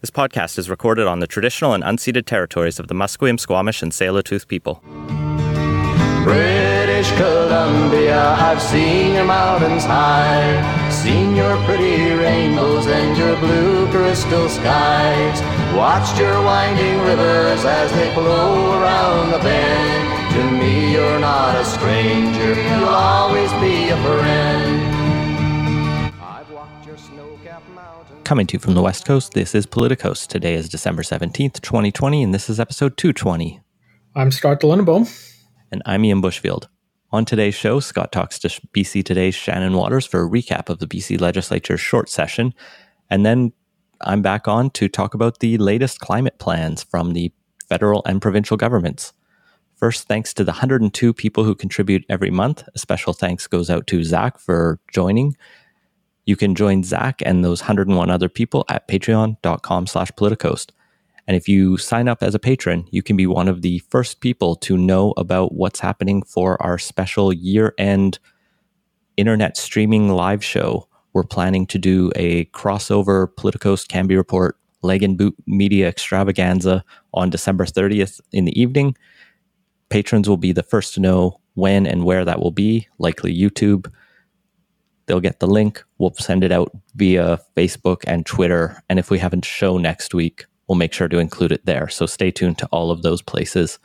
This podcast is recorded on the traditional and unceded territories of the Musqueam, Squamish, and Tsleil-Waututh people. British Columbia, I've seen your mountains high, seen your pretty rainbows and your blue crystal skies, watched your winding rivers as they flow around the bend. To me, you're not a stranger, you'll always be a friend. Coming to you from the West Coast, this is Politicoast. Today is December 17th, 2020, and this is episode 220. I'm Scott de Lange Boom. And I'm Ian Bushfield. On today's show, Scott talks to BC Today's Shannon Waters for a recap of the BC Legislature's short session. And then I'm back on to talk about the latest climate plans from the federal and provincial governments. First, thanks to the 102 people who contribute every month. A special thanks goes out to Zach for joining. You can join Zach and those 101 other people at patreon.com slash politicoast. And if you sign up as a patron, you can be one of the first people to know about what's happening for our special year end internet streaming live show. We're planning to do a crossover Politicoast Cambie Report Leg-in-Boot media extravaganza on December 30th in the evening. Patrons will be the first to know when and where that will be, likely YouTube. They'll get the link. We'll send it out via Facebook and Twitter. And if we have a show next week, we'll make sure to include it there. So stay tuned to all of those places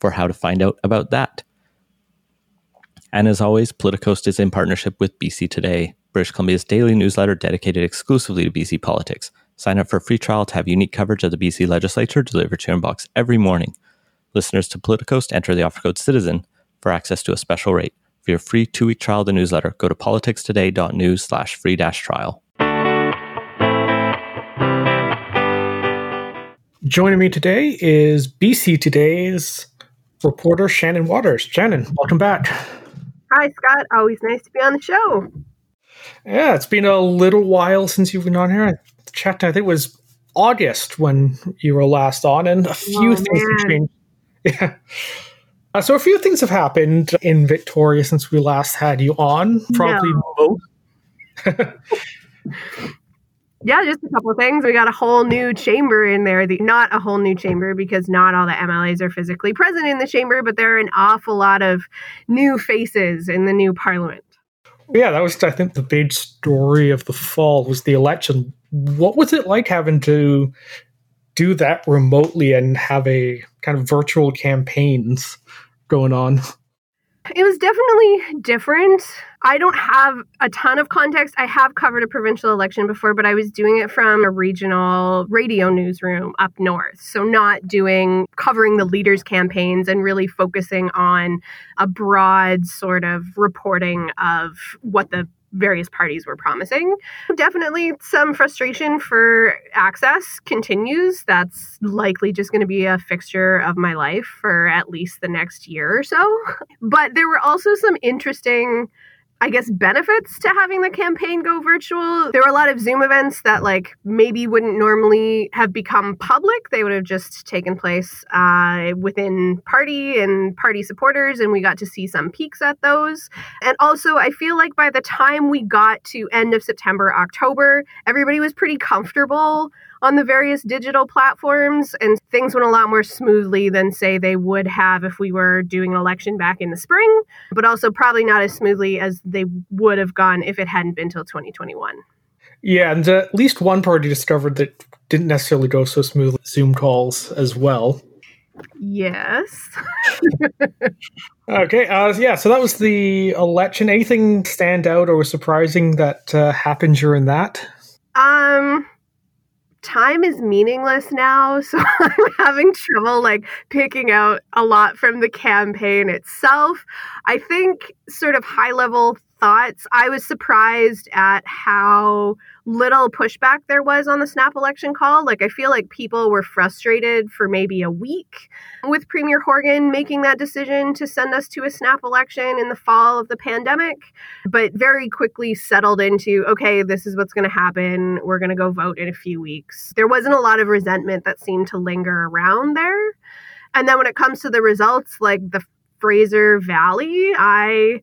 for how to find out about that. And as always, Politicoast is in partnership with BC Today, British Columbia's daily newsletter dedicated exclusively to BC politics. Sign up for a free trial to have unique coverage of the BC legislature delivered to your inbox every morning. Listeners to Politicoast enter the offer code CITIZEN for access to a special rate. For your free two-week trial of the newsletter, go to politicstoday.news slash free dash trial. Joining me today is BC Today's reporter Shannon Waters. Shannon, welcome back. Hi, Scott. Always nice to be on the show. Yeah, it's been a little while since you've been on here. I checked, I think it was August when you were last on, and a few Oh, things have changed. Yeah. Uh, so a few things have happened in Victoria since we last had you on. Probably most. Yeah, just a couple of things. We got a whole new chamber in there. The, not a whole new chamber because not all the MLAs are physically present in the chamber, but there are an awful lot of new faces in the new parliament. Yeah, that was I think the big story of the fall was the election. What was it like having to do that remotely and have a kind of virtual campaigns going on? It was definitely different. I don't have a ton of context. I have covered a provincial election before, but I was doing it from a regional radio newsroom up north. So, not doing covering the leaders' campaigns and really focusing on a broad sort of reporting of what the various parties were promising. Definitely some frustration for access continues. That's likely just going to be a fixture of my life for at least the next year or so. But there were also some interesting I guess benefits to having the campaign go virtual. There were a lot of Zoom events that like maybe wouldn't normally have become public. They would have just taken place uh, within party and party supporters, and we got to see some peeks at those. And also, I feel like by the time we got to end of September, October, everybody was pretty comfortable on the various digital platforms, and things went a lot more smoothly than, say, they would have if we were doing an election back in the spring, but also probably not as smoothly as they would have gone if it hadn't been till 2021. Yeah, and uh, at least one party discovered that didn't necessarily go so smoothly Zoom calls as well. Yes. Okay, uh, yeah, so that was the election. Anything stand out or surprising that uh, happened during that? Um, time is meaningless now, so I'm having trouble like picking out a lot from the campaign itself. I think sort of high level thoughts. I was surprised at how little pushback there was on the snap election call. Like I feel like people were frustrated for maybe a week with Premier Horgan making that decision to send us to a snap election in the fall of the pandemic, but very quickly settled into okay, this is what's going to happen. We're going to go vote in a few weeks. There wasn't a lot of resentment that seemed to linger around there. And then when it comes to the results, like the Fraser Valley, I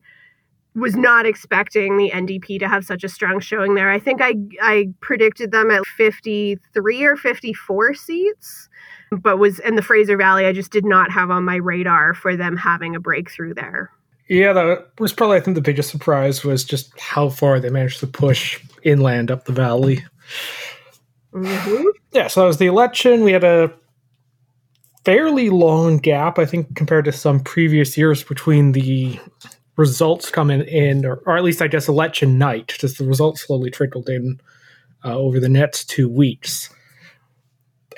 was not expecting the NDP to have such a strong showing there. I think I I predicted them at 53 or 54 seats, but was in the Fraser Valley I just did not have on my radar for them having a breakthrough there. Yeah, that was probably I think the biggest surprise was just how far they managed to push inland up the valley. Mm-hmm. Yeah, so that was the election. We had a fairly long gap, I think, compared to some previous years between the results coming in, or, or at least I guess election night, just the results slowly trickled in uh, over the next two weeks.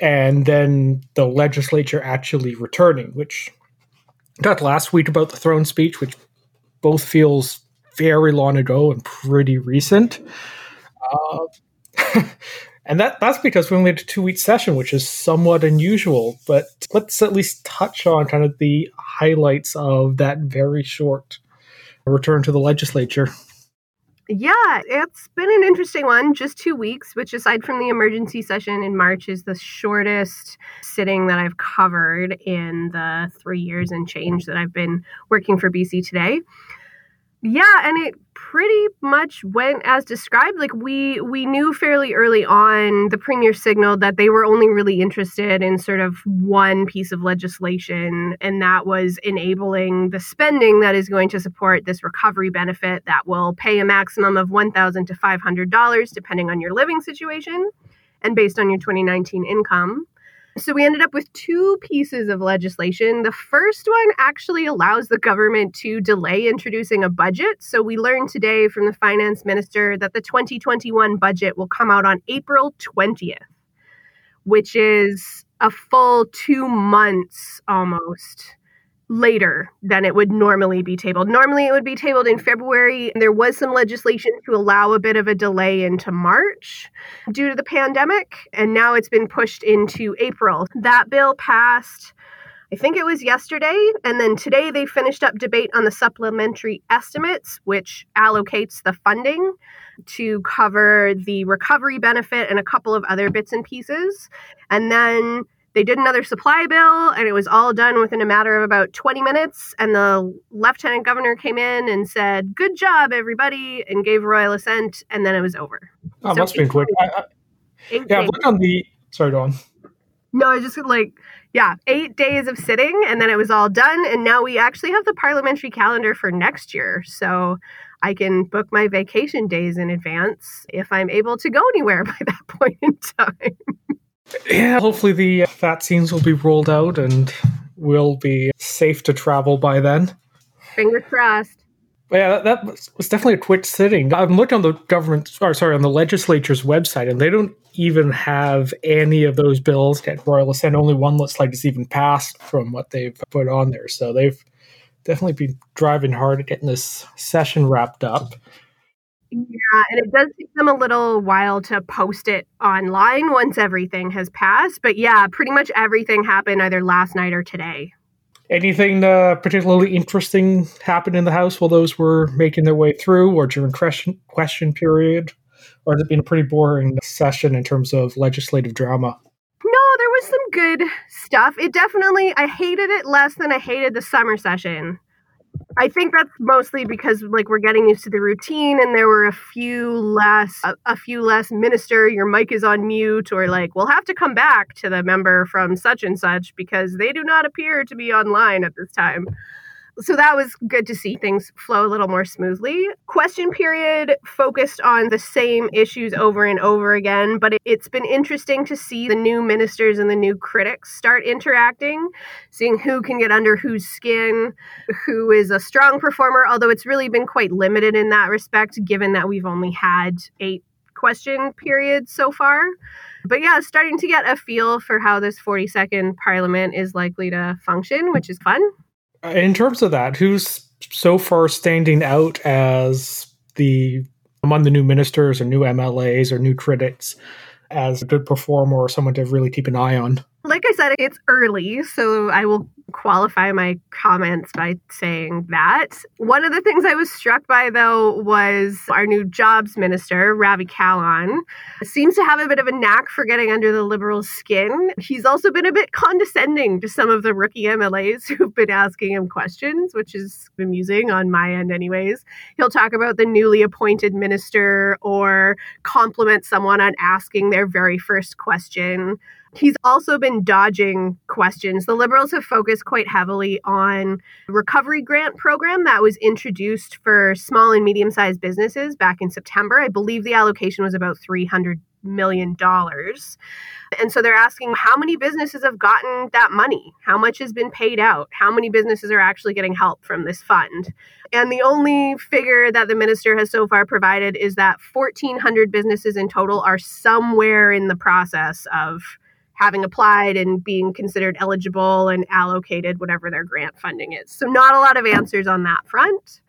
And then the legislature actually returning, which talked last week about the throne speech, which both feels very long ago and pretty recent. Uh, and that that's because we only had a two week session, which is somewhat unusual. But let's at least touch on kind of the highlights of that very short return to the legislature. Yeah, it's been an interesting one. Just two weeks, which, aside from the emergency session in March, is the shortest sitting that I've covered in the three years and change that I've been working for BC Today. Yeah, and it pretty much went as described. Like we we knew fairly early on, the premier signaled that they were only really interested in sort of one piece of legislation, and that was enabling the spending that is going to support this recovery benefit that will pay a maximum of one thousand to five hundred dollars, depending on your living situation and based on your 2019 income. So we ended up with two pieces of legislation. The first one actually allows the government to delay introducing a budget. So we learned today from the finance minister that the 2021 budget will come out on April 20th, which is a full two months almost later than it would normally be tabled. Normally, it would be tabled in February. There was some legislation to allow a bit of a delay into March due to the pandemic, and now it's been pushed into April. That bill passed. I think it was yesterday, and then today they finished up debate on the supplementary estimates, which allocates the funding to cover the recovery benefit and a couple of other bits and pieces. And then they did another supply bill, and it was all done within a matter of about 20 minutes. And the lieutenant governor came in and said, Good job, everybody, and gave royal assent, and then it was over. Oh, so must have been quick. I, I, yeah, look on the. Sorry, on. No, I just like, yeah, eight days of sitting, and then it was all done. And now we actually have the parliamentary calendar for next year. So I can book my vacation days in advance if I'm able to go anywhere by that point in time. Yeah, hopefully the uh, vaccines will be rolled out and we'll be safe to travel by then. Fingers crossed. Yeah, that, was definitely a quick sitting. I'm looking on the government, or sorry, on the legislature's website, and they don't even have any of those bills get royal assent. Only one looks like it's even passed from what they've put on there. So they've definitely been driving hard at getting this session wrapped up. Yeah, and it does take them a little while to post it online once everything has passed. But yeah, pretty much everything happened either last night or today. Anything uh, particularly interesting happened in the House while those were making their way through or during question, question period? Or has it been a pretty boring session in terms of legislative drama? No, there was some good stuff. It definitely, I hated it less than I hated the summer session. I think that's mostly because like we're getting used to the routine and there were a few less a, a, few less minister your mic is on mute or like we'll have to come back to the member from such and such because they do not appear to be online at this time so that was good to see things flow a little more smoothly. Question period focused on the same issues over and over again, but it's been interesting to see the new ministers and the new critics start interacting, seeing who can get under whose skin, who is a strong performer, although it's really been quite limited in that respect, given that we've only had eight question periods so far. But yeah, starting to get a feel for how this 42nd parliament is likely to function, which is fun Uh, in terms of that, who's so far standing out as the among the new ministers or new MLAs or new critics as a good performer or someone to really keep an eye on? Like I said, it's early, so I will qualify my comments by saying that. One of the things I was struck by, though, was our new jobs minister, Ravi Kahlon, seems to have a bit of a knack for getting under the Liberals' skin. He's also been a bit condescending to some of the rookie MLAs who've been asking him questions, which is amusing on my end, anyways. He'll talk about the newly appointed minister or compliment someone on asking their very first question. He's also been dodging questions. The Liberals have focused quite heavily on the recovery grant program that was introduced for small and medium sized businesses back in September. I believe the allocation was about 300 million dollars. And so they're asking how many businesses have gotten that money? How much has been paid out? How many businesses are actually getting help from this fund? And the only figure that the minister has so far provided is that 1,400 businesses in total are somewhere in the process of having applied and being considered eligible and allocated whatever their grant funding is. So, not a lot of answers on that front.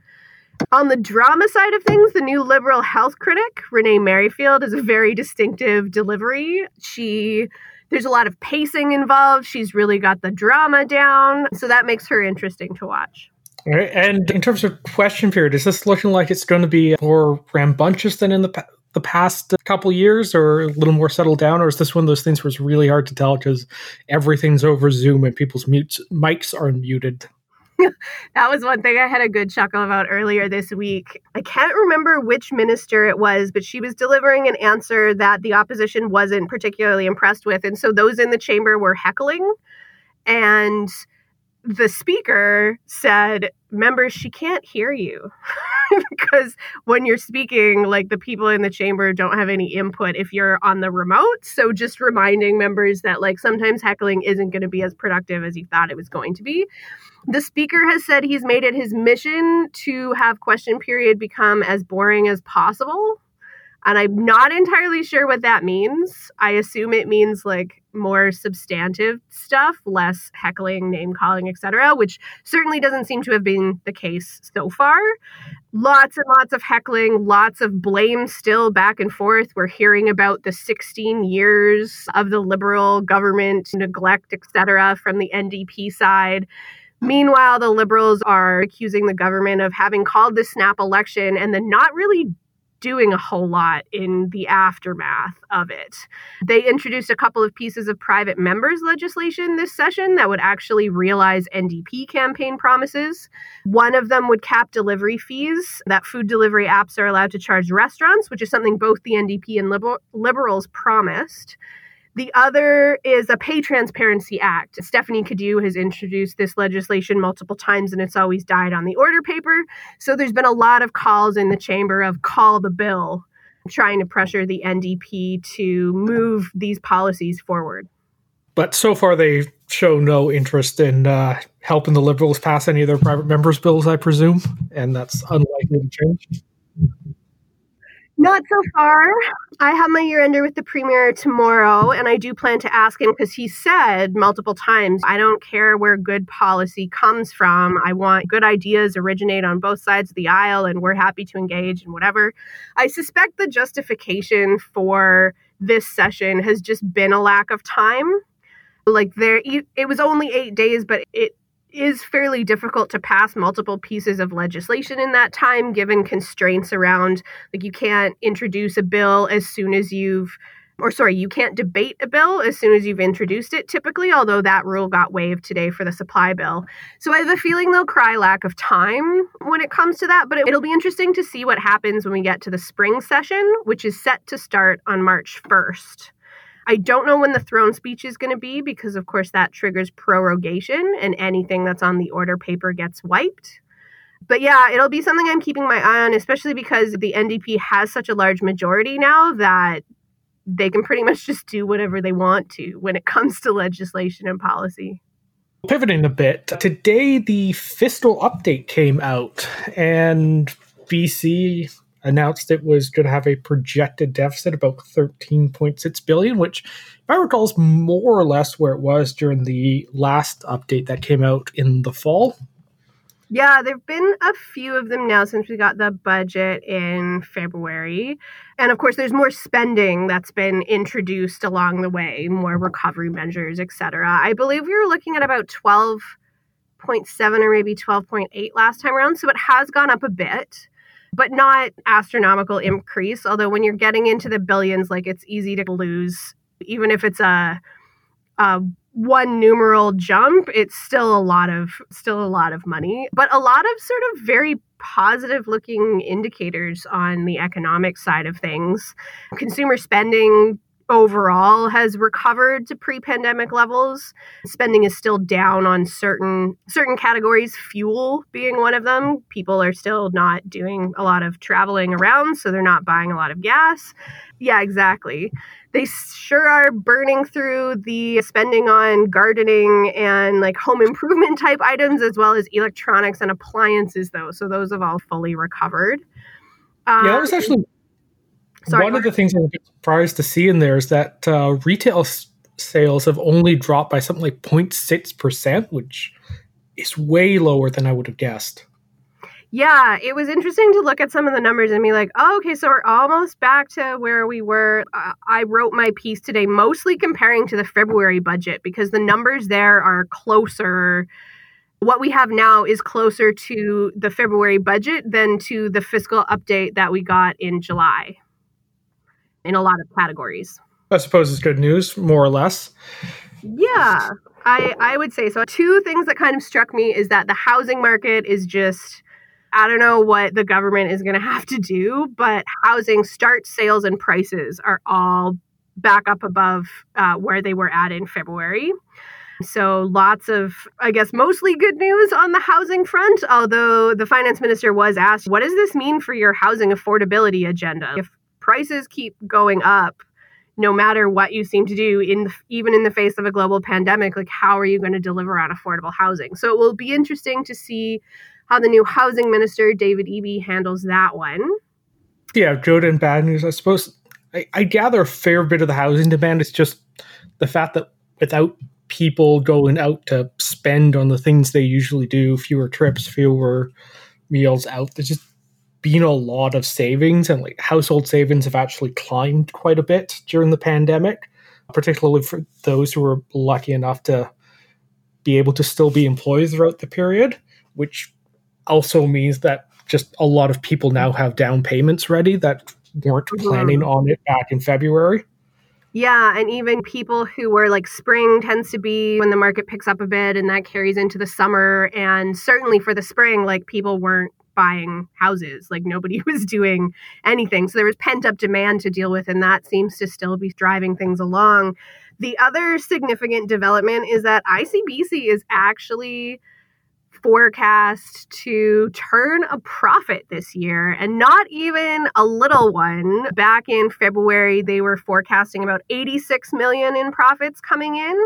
On the drama side of things, the new liberal health critic, Renee Merrifield, is a very distinctive delivery. She there's a lot of pacing involved. She's really got the drama down. So that makes her interesting to watch. Right. And in terms of question period, is this looking like it's going to be more rambunctious than in the the past couple years or a little more settled down or is this one of those things where it's really hard to tell because everything's over zoom and people's mutes mics are muted that was one thing I had a good chuckle about earlier this week. I can't remember which minister it was, but she was delivering an answer that the opposition wasn't particularly impressed with. And so those in the chamber were heckling. And the speaker said, Members, she can't hear you. because when you're speaking, like the people in the chamber don't have any input if you're on the remote. So just reminding members that, like, sometimes heckling isn't going to be as productive as you thought it was going to be. The speaker has said he's made it his mission to have question period become as boring as possible and I'm not entirely sure what that means. I assume it means like more substantive stuff, less heckling, name calling, etc., which certainly doesn't seem to have been the case so far. Lots and lots of heckling, lots of blame still back and forth. We're hearing about the 16 years of the liberal government neglect, etc., from the NDP side. Meanwhile, the liberals are accusing the government of having called the snap election and then not really doing a whole lot in the aftermath of it. They introduced a couple of pieces of private members legislation this session that would actually realize NDP campaign promises. One of them would cap delivery fees that food delivery apps are allowed to charge restaurants, which is something both the NDP and liber- liberals promised. The other is a Pay Transparency Act. Stephanie Cadieux has introduced this legislation multiple times and it's always died on the order paper. So there's been a lot of calls in the chamber of call the bill, trying to pressure the NDP to move these policies forward. But so far, they show no interest in uh, helping the Liberals pass any of their private members' bills, I presume, and that's unlikely to change. Not so far. I have my year ender with the premier tomorrow, and I do plan to ask him because he said multiple times, I don't care where good policy comes from. I want good ideas originate on both sides of the aisle, and we're happy to engage and whatever. I suspect the justification for this session has just been a lack of time. Like there, it was only eight days, but it is fairly difficult to pass multiple pieces of legislation in that time given constraints around like you can't introduce a bill as soon as you've or sorry, you can't debate a bill as soon as you've introduced it typically, although that rule got waived today for the supply bill. So I have a feeling they'll cry lack of time when it comes to that, but it'll be interesting to see what happens when we get to the spring session, which is set to start on March 1st. I don't know when the throne speech is going to be because, of course, that triggers prorogation and anything that's on the order paper gets wiped. But yeah, it'll be something I'm keeping my eye on, especially because the NDP has such a large majority now that they can pretty much just do whatever they want to when it comes to legislation and policy. Pivoting a bit, today the fiscal update came out, and BC announced it was going to have a projected deficit about 13.6 billion which if i recall is more or less where it was during the last update that came out in the fall. Yeah there've been a few of them now since we got the budget in february. And of course there's more spending that's been introduced along the way more recovery measures etc i believe we were looking at about 12 12.7 or maybe 12.8 last time around. So it has gone up a bit, but not astronomical increase. Although when you're getting into the billions, like it's easy to lose, even if it's a, a one numeral jump, it's still a lot of still a lot of money. But a lot of sort of very positive looking indicators on the economic side of things. Consumer spending overall has recovered to pre-pandemic levels. Spending is still down on certain certain categories, fuel being one of them. People are still not doing a lot of traveling around, so they're not buying a lot of gas. Yeah, exactly. They sure are burning through the spending on gardening and like home improvement type items as well as electronics and appliances though. So those have all fully recovered. Um, yeah, that was actually Sorry, One of the things a bit surprised to see in there is that uh, retail s- sales have only dropped by something like 0.6%, which is way lower than I would have guessed. Yeah, it was interesting to look at some of the numbers and be like, oh, okay, so we're almost back to where we were. Uh, I wrote my piece today mostly comparing to the February budget because the numbers there are closer. What we have now is closer to the February budget than to the fiscal update that we got in July in a lot of categories. I suppose it's good news, more or less. Yeah, I, I would say so. Two things that kind of struck me is that the housing market is just, I don't know what the government is going to have to do, but housing start sales and prices are all back up above uh, where they were at in February. So lots of, I guess, mostly good news on the housing front. Although the finance minister was asked, what does this mean for your housing affordability agenda? If prices keep going up no matter what you seem to do in even in the face of a global pandemic like how are you going to deliver on affordable housing? So it will be interesting to see how the new housing minister david eby handles that one. Yeah good and bad news i suppose. I, I gather a fair bit of the housing demand is just the fact that without people going out to spend on the things they usually do fewer trips fewer meals out there's just been a lot of savings and like household savings have actually climbed quite a bit during the pandemic, particularly for those who were lucky enough to be able to still be employed throughout the period, which also means that just a lot of people now have down payments ready that weren't mm-hmm. planning on it back in February. Yeah, and even people who were like spring tends to be when the market picks up a bit and that carries into the summer. And certainly for the spring, like people weren't buying houses. Like nobody was doing anything. So there was pent up demand to deal with, and that seems to still be driving things along. The other significant development is that ICBC is actually forecast to turn a profit this year and not even a little one. Back in February, they were forecasting about 86 million in profits coming in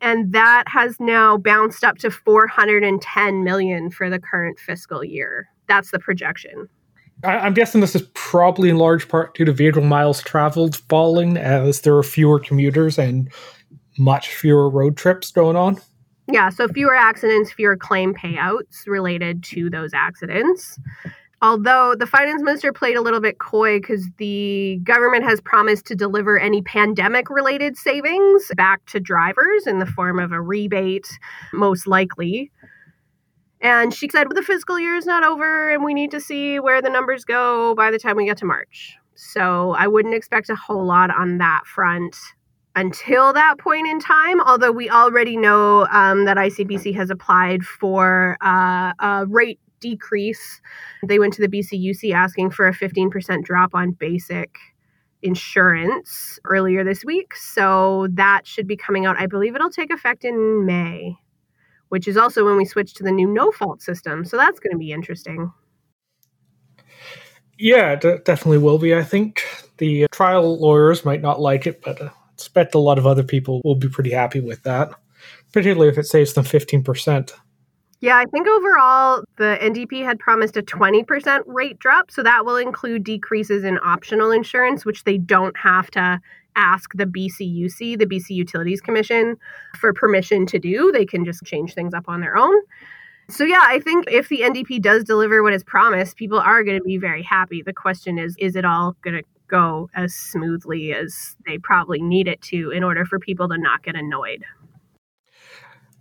and that has now bounced up to 410 million for the current fiscal year. That's the projection. I'm guessing this is probably in large part due to vehicle miles traveled falling, as there are fewer commuters and much fewer road trips going on. Yeah, so fewer accidents, fewer claim payouts related to those accidents. Although the finance minister played a little bit coy because the government has promised to deliver any pandemic related savings back to drivers in the form of a rebate, most likely. And she said, the fiscal year is not over and we need to see where the numbers go by the time we get to March. So I wouldn't expect a whole lot on that front until that point in time. Although we already know um, that ICBC has applied for uh, a rate decrease. They went to the BCUC asking for a 15% drop on basic insurance earlier this week. So that should be coming out. I believe it'll take effect in May, which is also when we switch to the new no fault system. So that's going to be interesting. Yeah, it definitely will be. I think the uh, trial lawyers might not like it, but I expect a lot of other people will be pretty happy with that, particularly if it saves them 15%. Yeah, I think overall the NDP had promised a 20% rate drop. So that will include decreases in optional insurance, which they don't have to ask the BCUC, the BC Utilities Commission, for permission to do. They can just change things up on their own. So, yeah, I think if the NDP does deliver what is promised, people are going to be very happy. The question is, is it all going to go as smoothly as they probably need it to in order for people to not get annoyed?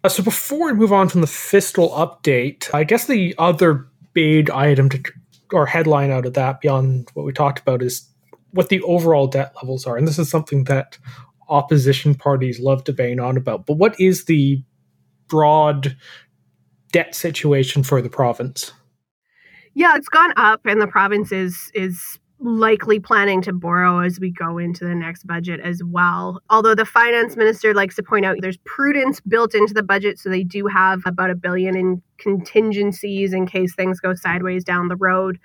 Uh, so before we move on from the fiscal update, I guess the other big item to or headline out of that beyond what we talked about is what the overall debt levels are. And this is something that opposition parties love to bang on about. But what is the broad debt situation for the province? Yeah, it's gone up and the province is is likely planning to borrow as we go into the next budget as well. Although the finance minister likes to point out there's prudence built into the budget, so they do have about a billion in contingencies in case things go sideways down the road.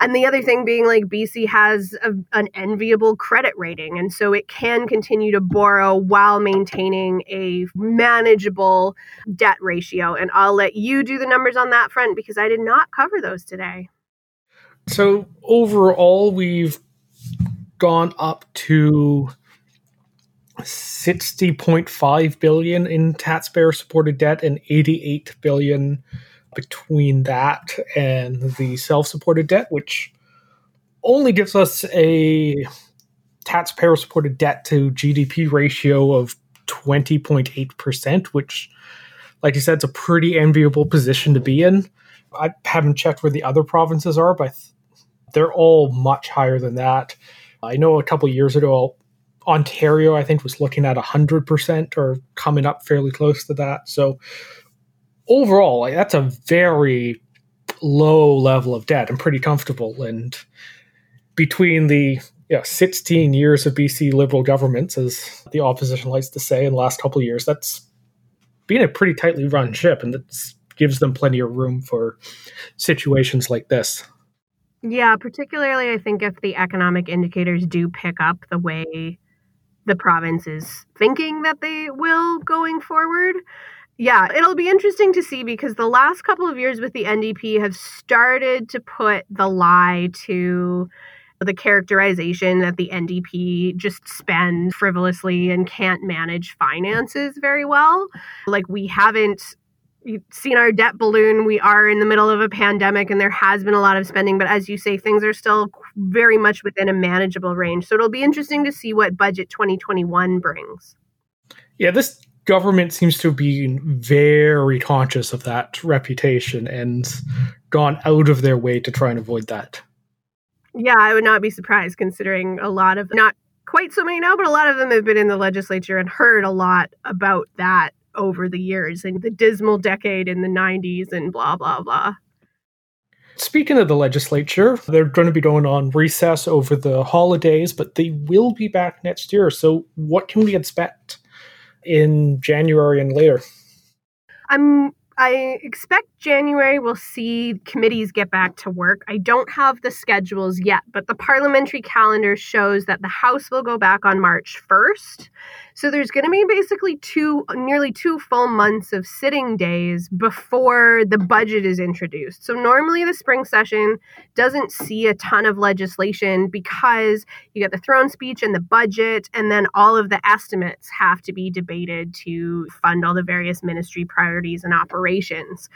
And the other thing being like BC has a, an enviable credit rating, and so it can continue to borrow while maintaining a manageable debt ratio. And I'll let you do the numbers on that front because I did not cover those today. So overall, we've gone up to 60.5 billion in taxpayer supported debt and 88 billion between that and the self-supported debt which only gives us a taxpayer supported debt to GDP ratio of 20.8% which like you said it's a pretty enviable position to be in I haven't checked where the other provinces are but they're all much higher than that. I know a couple years ago, Ontario, I think, was looking at 100% or coming up fairly close to that. So overall, like, that's a very low level of debt and pretty comfortable. And between the you know, 16 years of BC Liberal governments, as the opposition likes to say, in the last couple of years, that's been a pretty tightly run ship, and that gives them plenty of room for situations like this. Yeah, particularly I think if the economic indicators do pick up the way the province is thinking that they will going forward. Yeah, it'll be interesting to see because the last couple of years with the NDP have started to put the lie to the characterization that the NDP just spends frivolously and can't manage finances very well. Like, we haven't you've seen our debt balloon. We are in the middle of a pandemic and there has been a lot of spending, but as you say, things are still very much within a manageable range. So it'll be interesting to see what budget 2021 brings. Yeah, this government seems to be very conscious of that reputation and gone out of their way to try and avoid that. Yeah, I would not be surprised considering a lot of not quite so many now, but a lot of them have been in the legislature and heard a lot about that over the years and the dismal decade in the 90s and blah, blah, blah. Speaking of the legislature, they're going to be going on recess over the holidays, but they will be back next year. So, what can we expect in January and later? I'm I expect January we'll see committees get back to work. I don't have the schedules yet, but the parliamentary calendar shows that the House will go back on March 1st. So there's going to be basically two, nearly two full months of sitting days before the budget is introduced. So normally the spring session doesn't see a ton of legislation because you get the throne speech and the budget, and then all of the estimates have to be debated to fund all the various ministry priorities and operations.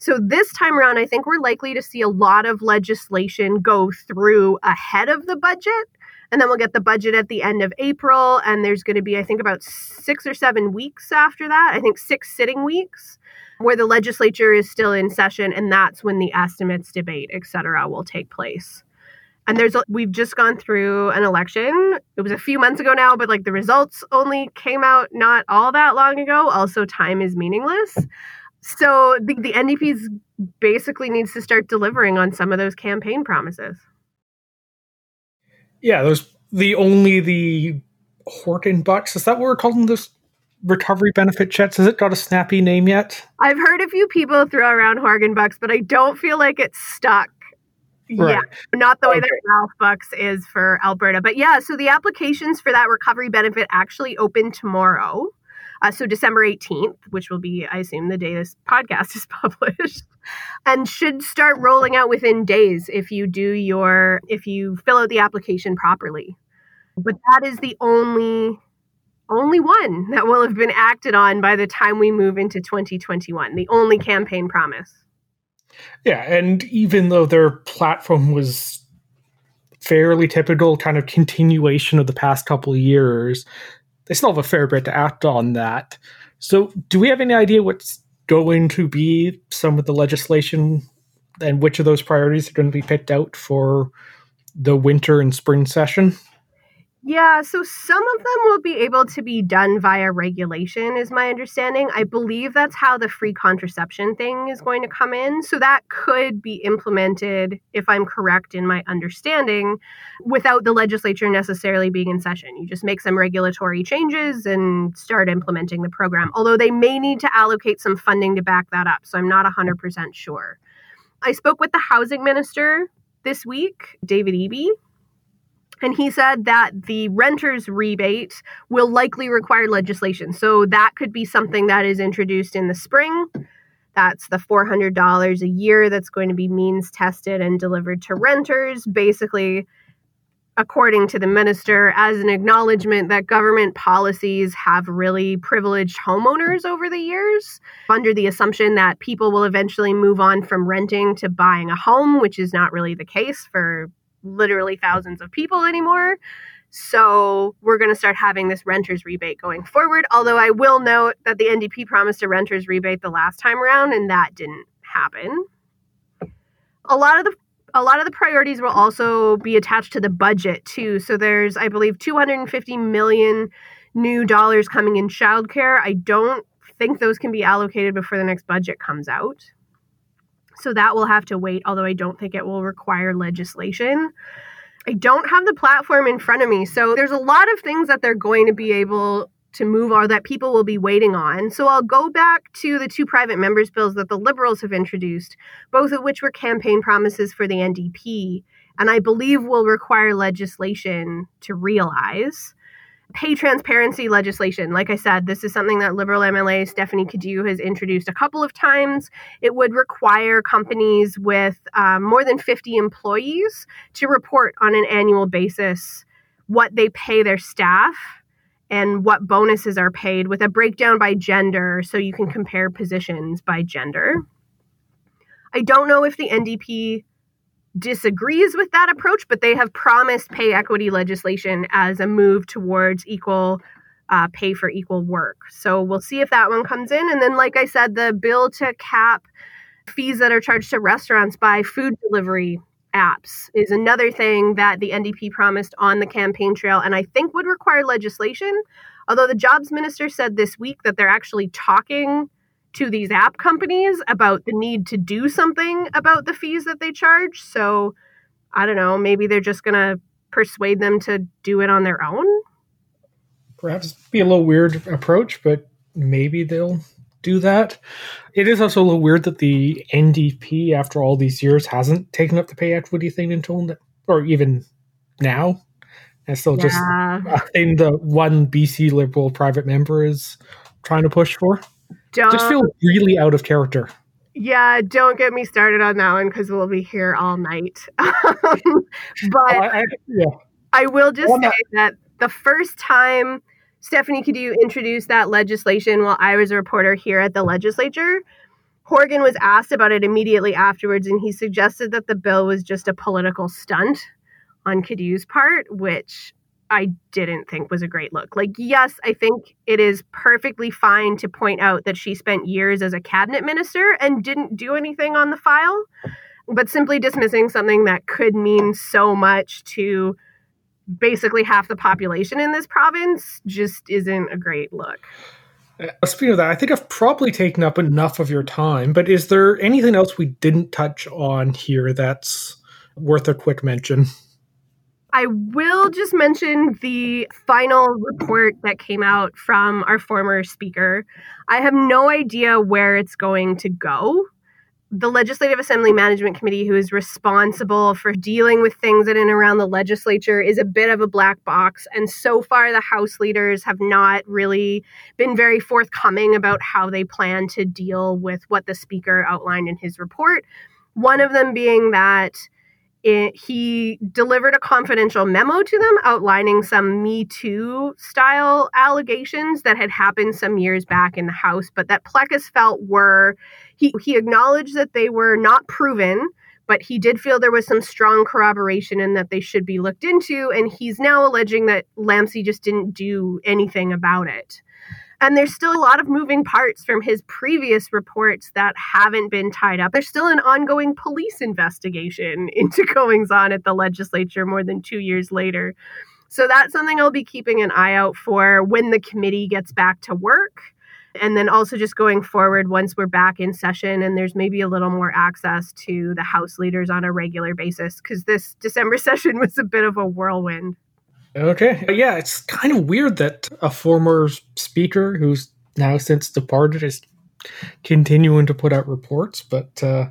So this time around, I think we're likely to see a lot of legislation go through ahead of the budget and then we'll get the budget at the end of April. And there's going to be, I think, about six or seven weeks after that. I think six sitting weeks where the legislature is still in session. And that's when the estimates debate, et cetera, will take place. And there's, we've just gone through an election. It was a few months ago now, but like the results only came out not all that long ago. Also, time is meaningless. So the, the NDP's basically needs to start delivering on some of those campaign promises. Yeah, there's the only the Horgan Bucks. Is that what we're calling this recovery benefit checks? Has it got a snappy name yet? I've heard a few people throw around Horgan Bucks, but I don't feel like it's stuck. Right. Yeah, not the way okay. that Ralph Bucks is for Alberta. But yeah, so the applications for that recovery benefit actually open tomorrow. Uh, so December 18th, which will be, I assume, the day this podcast is published, and should start rolling out within days if you do your, if you fill out the application properly. But that is the only only one that will have been acted on by the time we move into 2021 the only campaign promise. Yeah and even though their platform was fairly typical kind of continuation of the past couple of years they still have a fair bit to act on that. So, do we have any idea what's going to be some of the legislation and which of those priorities are going to be picked out for the winter and spring session? Yeah, so some of them will be able to be done via regulation, is my understanding. I believe that's how the free contraception thing is going to come in. So that could be implemented, if I'm correct in my understanding, without the legislature necessarily being in session. You just make some regulatory changes and start implementing the program, although they may need to allocate some funding to back that up. So I'm not 100% sure. I spoke with the housing minister this week, David Eby and he said that the renter's rebate will likely require legislation. So that could be something that is introduced in the spring. That's the $400 a year that's going to be means tested and delivered to renters. Basically, according to the minister, as an acknowledgement that government policies have really privileged homeowners over the years, under the assumption that people will eventually move on from renting to buying a home, which is not really the case for literally thousands of people anymore. So we're going to start having this renters rebate going forward. Although I will note that the NDP promised a renters rebate the last time around, and that didn't happen. A lot of the a lot of the priorities will also be attached to the budget too. So there's, I believe, 250 million new dollars coming in childcare. I don't think those can be allocated before the next budget comes out. So that will have to wait, although I don't think it will require legislation. I don't have the platform in front of me. So there's a lot of things that they're going to be able to move or that people will be waiting on. So I'll go back to the two private members' bills that the Liberals have introduced, both of which were campaign promises for the NDP, and I believe will require legislation to realize pay transparency legislation. Like I said, this is something that Liberal MLA Stephanie Cadieux has introduced a couple of times. It would require companies with um, more than 50 employees to report on an annual basis what they pay their staff and what bonuses are paid with a breakdown by gender so you can compare positions by gender. I don't know if the NDP disagrees with that approach, but they have promised pay equity legislation as a move towards equal uh, pay for equal work. So we'll see if that one comes in. And then, like I said, the bill to cap fees that are charged to restaurants by food delivery apps is another thing that the NDP promised on the campaign trail and I think would require legislation. Although the jobs minister said this week that they're actually talking to these app companies about the need to do something about the fees that they charge. So I don't know, maybe they're just going to persuade them to do it on their own. Perhaps be a little weird approach, but maybe they'll do that. It is also a little weird that the NDP, after all these years, hasn't taken up the pay equity thing until, or even now. And still yeah. just in the one BC Liberal private member is trying to push for. Don't, just feel really out of character. Yeah, don't get me started on that one because we'll be here all night. Um, but oh, I, I, yeah. I will just say that the first time Stephanie Cadieux introduced that legislation while I was a reporter here at the legislature, Horgan was asked about it immediately afterwards, and he suggested that the bill was just a political stunt on Cadieux's part, which I didn't think was a great look. Like, yes, I think it is perfectly fine to point out that she spent years as a cabinet minister and didn't do anything on the file, but simply dismissing something that could mean so much to basically half the population in this province just isn't a great look. Uh, speaking of that, I think I've probably taken up enough of your time, but is there anything else we didn't touch on here that's worth a quick mention? I will just mention the final report that came out from our former speaker. I have no idea where it's going to go. The Legislative Assembly Management Committee, who is responsible for dealing with things in and around the legislature, is a bit of a black box. And so far, the House leaders have not really been very forthcoming about how they plan to deal with what the Speaker outlined in his report. One of them being that it, he delivered a confidential memo to them outlining some Me Too style allegations that had happened some years back in the House, but that Plecas felt were, he, he acknowledged that they were not proven, but he did feel there was some strong corroboration and that they should be looked into. And he's now alleging that LAMC just didn't do anything about it. And there's still a lot of moving parts from his previous reports that haven't been tied up. There's still an ongoing police investigation into goings on at the legislature more than two years later. So that's something I'll be keeping an eye out for when the committee gets back to work. And then also just going forward once we're back in session and there's maybe a little more access to the House leaders on a regular basis because this December session was a bit of a whirlwind. Okay. Yeah, it's kind of weird that a former speaker who's now since departed is continuing to put out reports, but uh,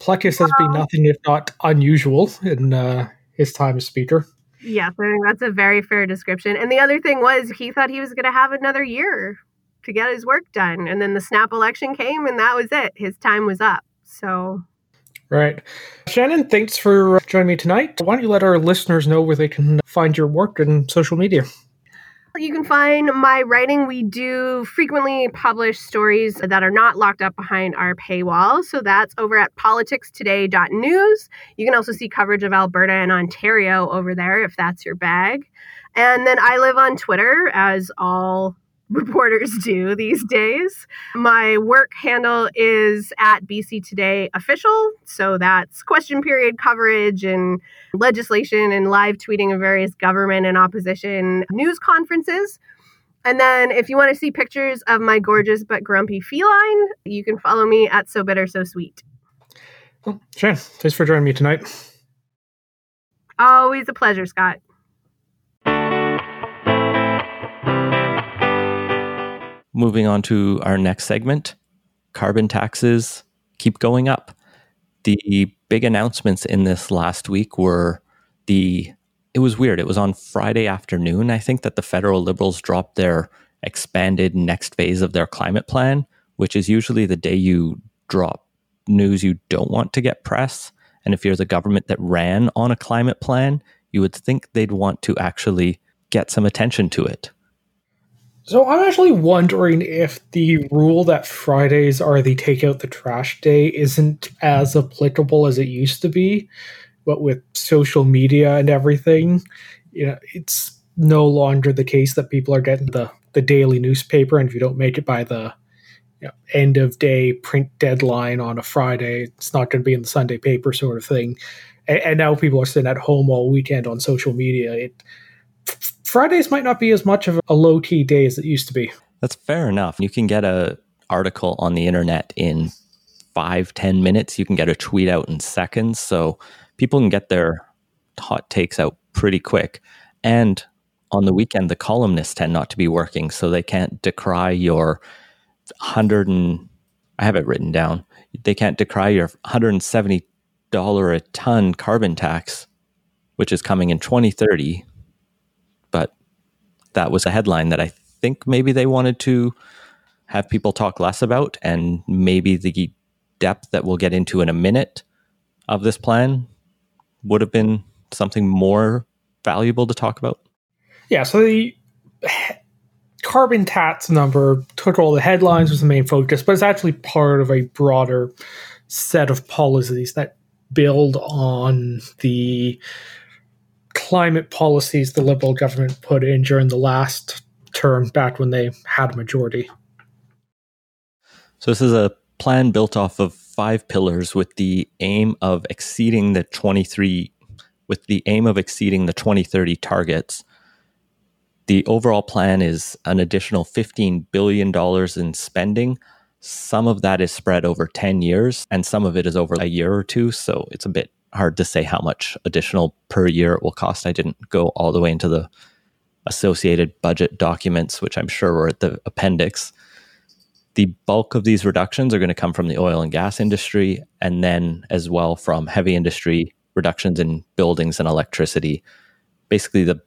Plecas has been nothing if not unusual in uh, his time as speaker. Yes, I think that's a very fair description. And the other thing was he thought he was going to have another year to get his work done. And then the snap election came and that was it. His time was up. So Right. Shannon, thanks for joining me tonight. Why don't you let our listeners know where they can find your work and social media? You can find my writing. We do frequently publish stories that are not locked up behind our paywall. So that's over at politicstoday.news. You can also see coverage of Alberta and Ontario over there if that's your bag. And then I live on Twitter, as all reporters do these days. My work handle is at BC Today Official. So that's question period coverage and legislation and live tweeting of various government and opposition news conferences. And then if you want to see pictures of my gorgeous but grumpy feline, you can follow me at So Bitter So Sweet. Well, Shannon, thanks for joining me tonight. Always a pleasure, Scott. Moving on to our next segment carbon taxes keep going up. The big announcements in this last week were the, it was weird. It was on Friday afternoon, I think, that the federal liberals dropped their expanded next phase of their climate plan, which is usually the day you drop news you don't want to get press. And if you're the government that ran on a climate plan, you would think they'd want to actually get some attention to it. So I'm actually wondering if the rule that Fridays are the take out the trash day isn't as applicable as it used to be, but with social media and everything, you know, it's no longer the case that people are getting the the daily newspaper, and if you don't make it by the you know, end of day print deadline on a Friday, it's not going to be in the Sunday paper, sort of thing. And, and now people are sitting at home all weekend on social media. Fridays might not be as much of a low key day as it used to be. That's fair enough. You can get a article on the internet in five, ten minutes. You can get a tweet out in seconds. So people can get their hot takes out pretty quick. And on the weekend, the columnists tend not to be working, so they can't decry your hundred and I have it written down. They can't decry your hundred and seventy dollar a ton carbon tax, which is coming in twenty thirty but that was a headline that I think maybe they wanted to have people talk less about, and maybe the depth that we'll get into in a minute of this plan would have been something more valuable to talk about. Yeah, so the carbon tax number took all the headlines was the main focus, but it's actually part of a broader set of policies that build on the climate policies the Liberal government put in during the last term, back when they had a majority. So, this is a plan built off of five pillars with the aim of exceeding the 23 with the aim of exceeding the 2030 targets the overall plan is an additional $15 billion in spending some of that is spread over 10 years and some of it is over a year or two so it's a bit hard to say how much additional per year it will cost. I didn't go all the way into the associated budget documents, which I'm sure were at the appendix. The bulk of these reductions are going to come from the oil and gas industry, and then as well from heavy industry reductions in buildings and electricity. Basically, the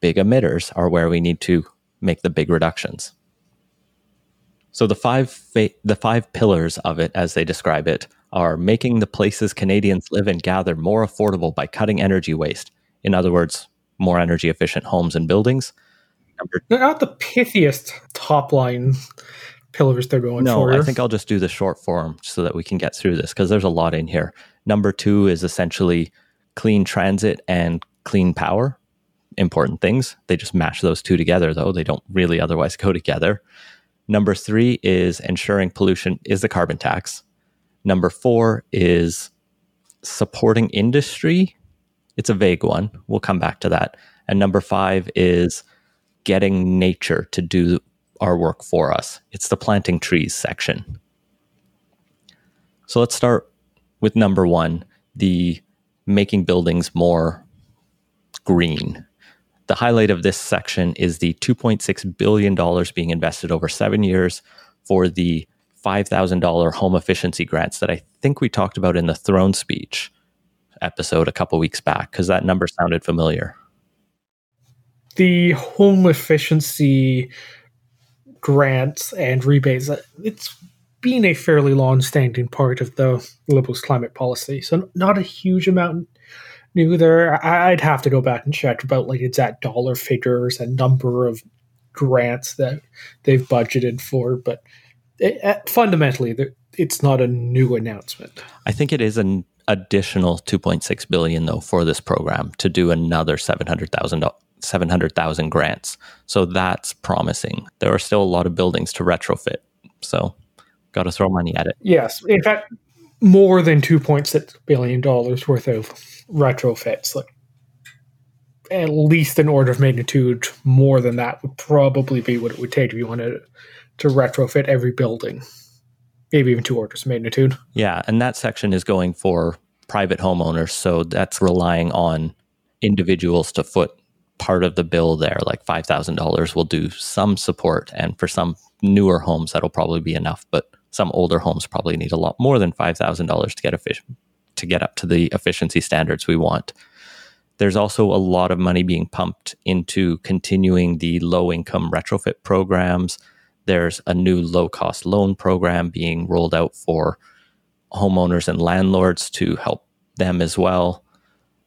big emitters are where we need to make the big reductions. So the five fa- the five pillars of it, as they describe it, are making the places Canadians live and gather more affordable by cutting energy waste. In other words, more energy efficient homes and buildings. Number they're not the pithiest top line pillars they're going no, for. I think I'll just do the short form so that we can get through this because there's a lot in here. Number two is essentially clean transit and clean power. Important things. They just mash those two together, though. They don't really otherwise go together. Number three is ensuring pollution is the carbon tax. Number four is supporting industry. It's a vague one. We'll come back to that. And number five is getting nature to do our work for us. It's the planting trees section. So let's start with number one the making buildings more green. The highlight of this section is the $2.6 billion being invested over seven years for the $5,000 home efficiency grants that I think we talked about in the throne speech episode a couple weeks back, because that number sounded familiar. The home efficiency grants and rebates, uh, it's been a fairly long standing part of the Liberals' climate policy. So, not a huge amount new there. I'd have to go back and check about like exact dollar figures and number of grants that they've budgeted for, but it, uh, fundamentally, it's not a new announcement. I think it is an additional 2.6 billion though for this program to do another 700,000 700,000 grants. So that's promising. There are still a lot of buildings to retrofit. So got to throw money at it. Yes. In fact, more than 2.6 billion dollars worth of retrofits. Like at least an order of magnitude more than that would probably be what it would take if you wanted to retrofit every building. Maybe even two orders of magnitude. Yeah, and that section is going for private homeowners, so that's relying on individuals to foot part of the bill there. Like five thousand dollars will do some support, and for some newer homes, that'll probably be enough. But some older homes probably need a lot more than five thousand dollars to get efficient to get up to the efficiency standards we want. There's also a lot of money being pumped into continuing the low income retrofit programs. There's a new low cost loan program being rolled out for homeowners and landlords to help them as well.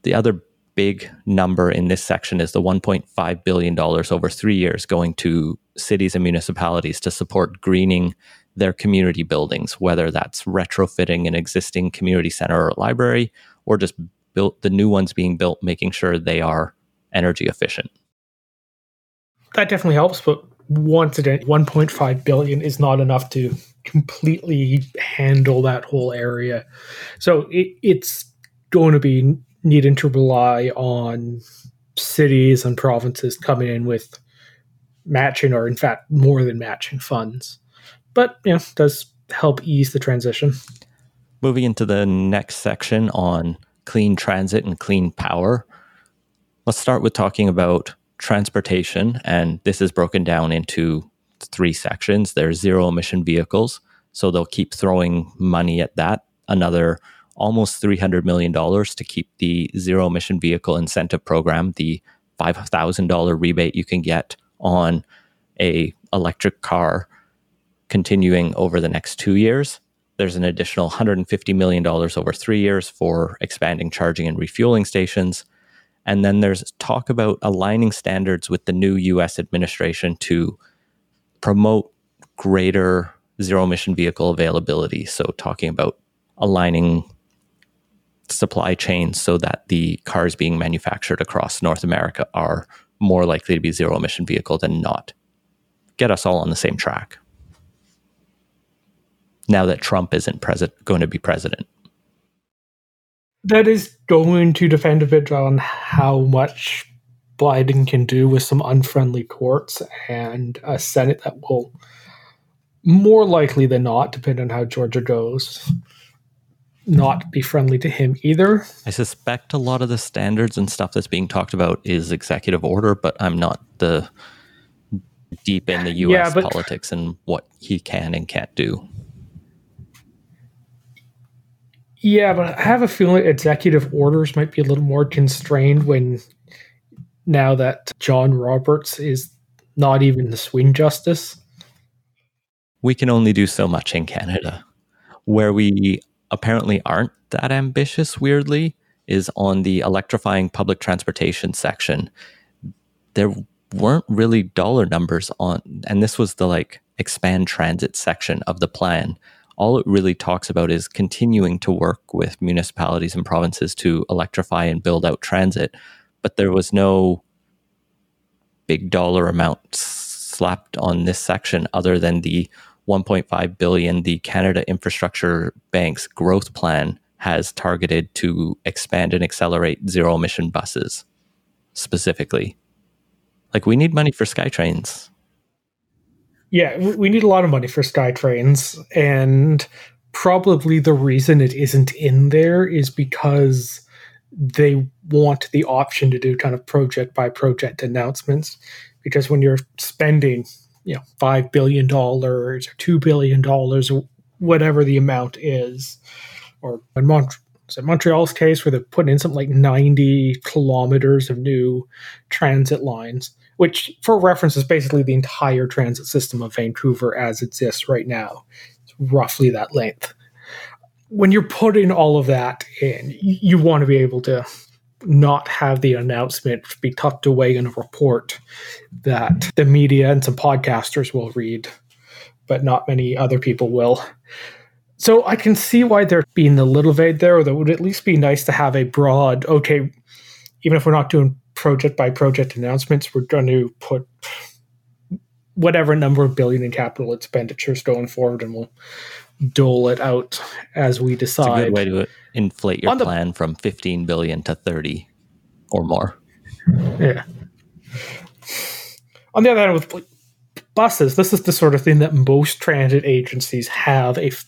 The other big number in this section is the $1.5 billion over three years going to cities and municipalities to support greening their community buildings, whether that's retrofitting an existing community center or library, or just built the new ones being built, making sure they are energy efficient. That definitely helps, but once again, 1.5 billion is not enough to completely handle that whole area. So it, it's going to be needing to rely on cities and provinces coming in with matching or in fact more than matching funds but you know, does help ease the transition. Moving into the next section on clean transit and clean power, let's start with talking about transportation. And this is broken down into three sections. There's zero emission vehicles. So they'll keep throwing money at that. Another almost $300 million to keep the zero emission vehicle incentive program, the $5,000 rebate you can get on a electric car continuing over the next two years. There's an additional $150 million over three years for expanding charging and refueling stations. And then there's talk about aligning standards with the new US administration to promote greater zero emission vehicle availability. So, talking about aligning supply chains so that the cars being manufactured across North America are more likely to be zero emission vehicle than not. Get us all on the same track now that Trump isn't president, going to be president. That is going to depend a bit on how much Biden can do with some unfriendly courts and a Senate that will, more likely than not, depending on how Georgia goes, not be friendly to him either. I suspect a lot of the standards and stuff that's being talked about is executive order, but I'm not the deep in the U.S. Yeah, but, politics and what he can and can't do. Yeah, but I have a feeling executive orders might be a little more constrained when now that John Roberts is not even the swing justice. We can only do so much in Canada. Where we apparently aren't that ambitious, weirdly, is on the electrifying public transportation section. There weren't really dollar numbers on, and this was the like expand transit section of the plan all it really talks about is continuing to work with municipalities and provinces to electrify and build out transit. But there was no big dollar amount slapped on this section other than the 1.5 billion the Canada Infrastructure Bank's growth plan has targeted to expand and accelerate zero emission buses specifically. Like we need money for SkyTrains. Yeah, we need a lot of money for SkyTrains and probably the reason it isn't in there is because they want the option to do kind of project by project announcements. Because when you're spending you know five billion dollars or two billion dollars or whatever the amount is, or in Mont- Montreal's case where they're putting in something like 90 kilometers of new transit lines, which for reference is basically the entire transit system of Vancouver as it exists right now. It's roughly that length. When you're putting all of that in, you want to be able to not have the announcement be tucked away in a report that the media and some podcasters will read, but not many other people will. So I can see why they're being a little vague there, that would at least be nice to have a broad, okay, even if we're not doing project by project announcements, we're going to put whatever number of billion in capital expenditures going forward and we'll dole it out as we decide. It's a good way to inflate your the, plan from 15 billion to 30 or more. Yeah. On the other hand, with buses, this is the sort of thing that most transit agencies have a f-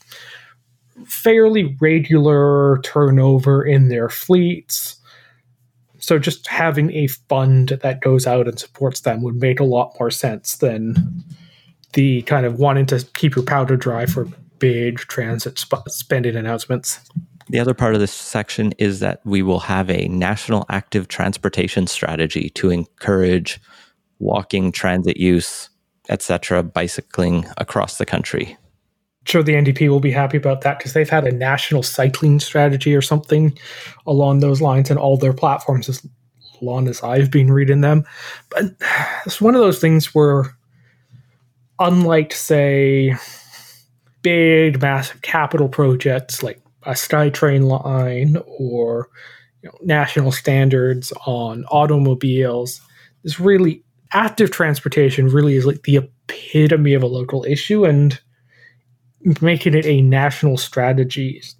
fairly regular turnover in their fleets. So just having a fund that goes out and supports them would make a lot more sense than the kind of wanting to keep your powder dry for big transit sp- spending announcements. The other part of this section is that we will have a national active transportation strategy to encourage walking, transit use, etc., bicycling across the country. Sure, the NDP will be happy about that because they've had a national cycling strategy or something along those lines in all their platforms as long as I've been reading them. But it's one of those things where, unlike, say, big, massive capital projects like a SkyTrain line or you know, national standards on automobiles. This really active transportation really is like the epitome of a local issue, and making it a national strategy is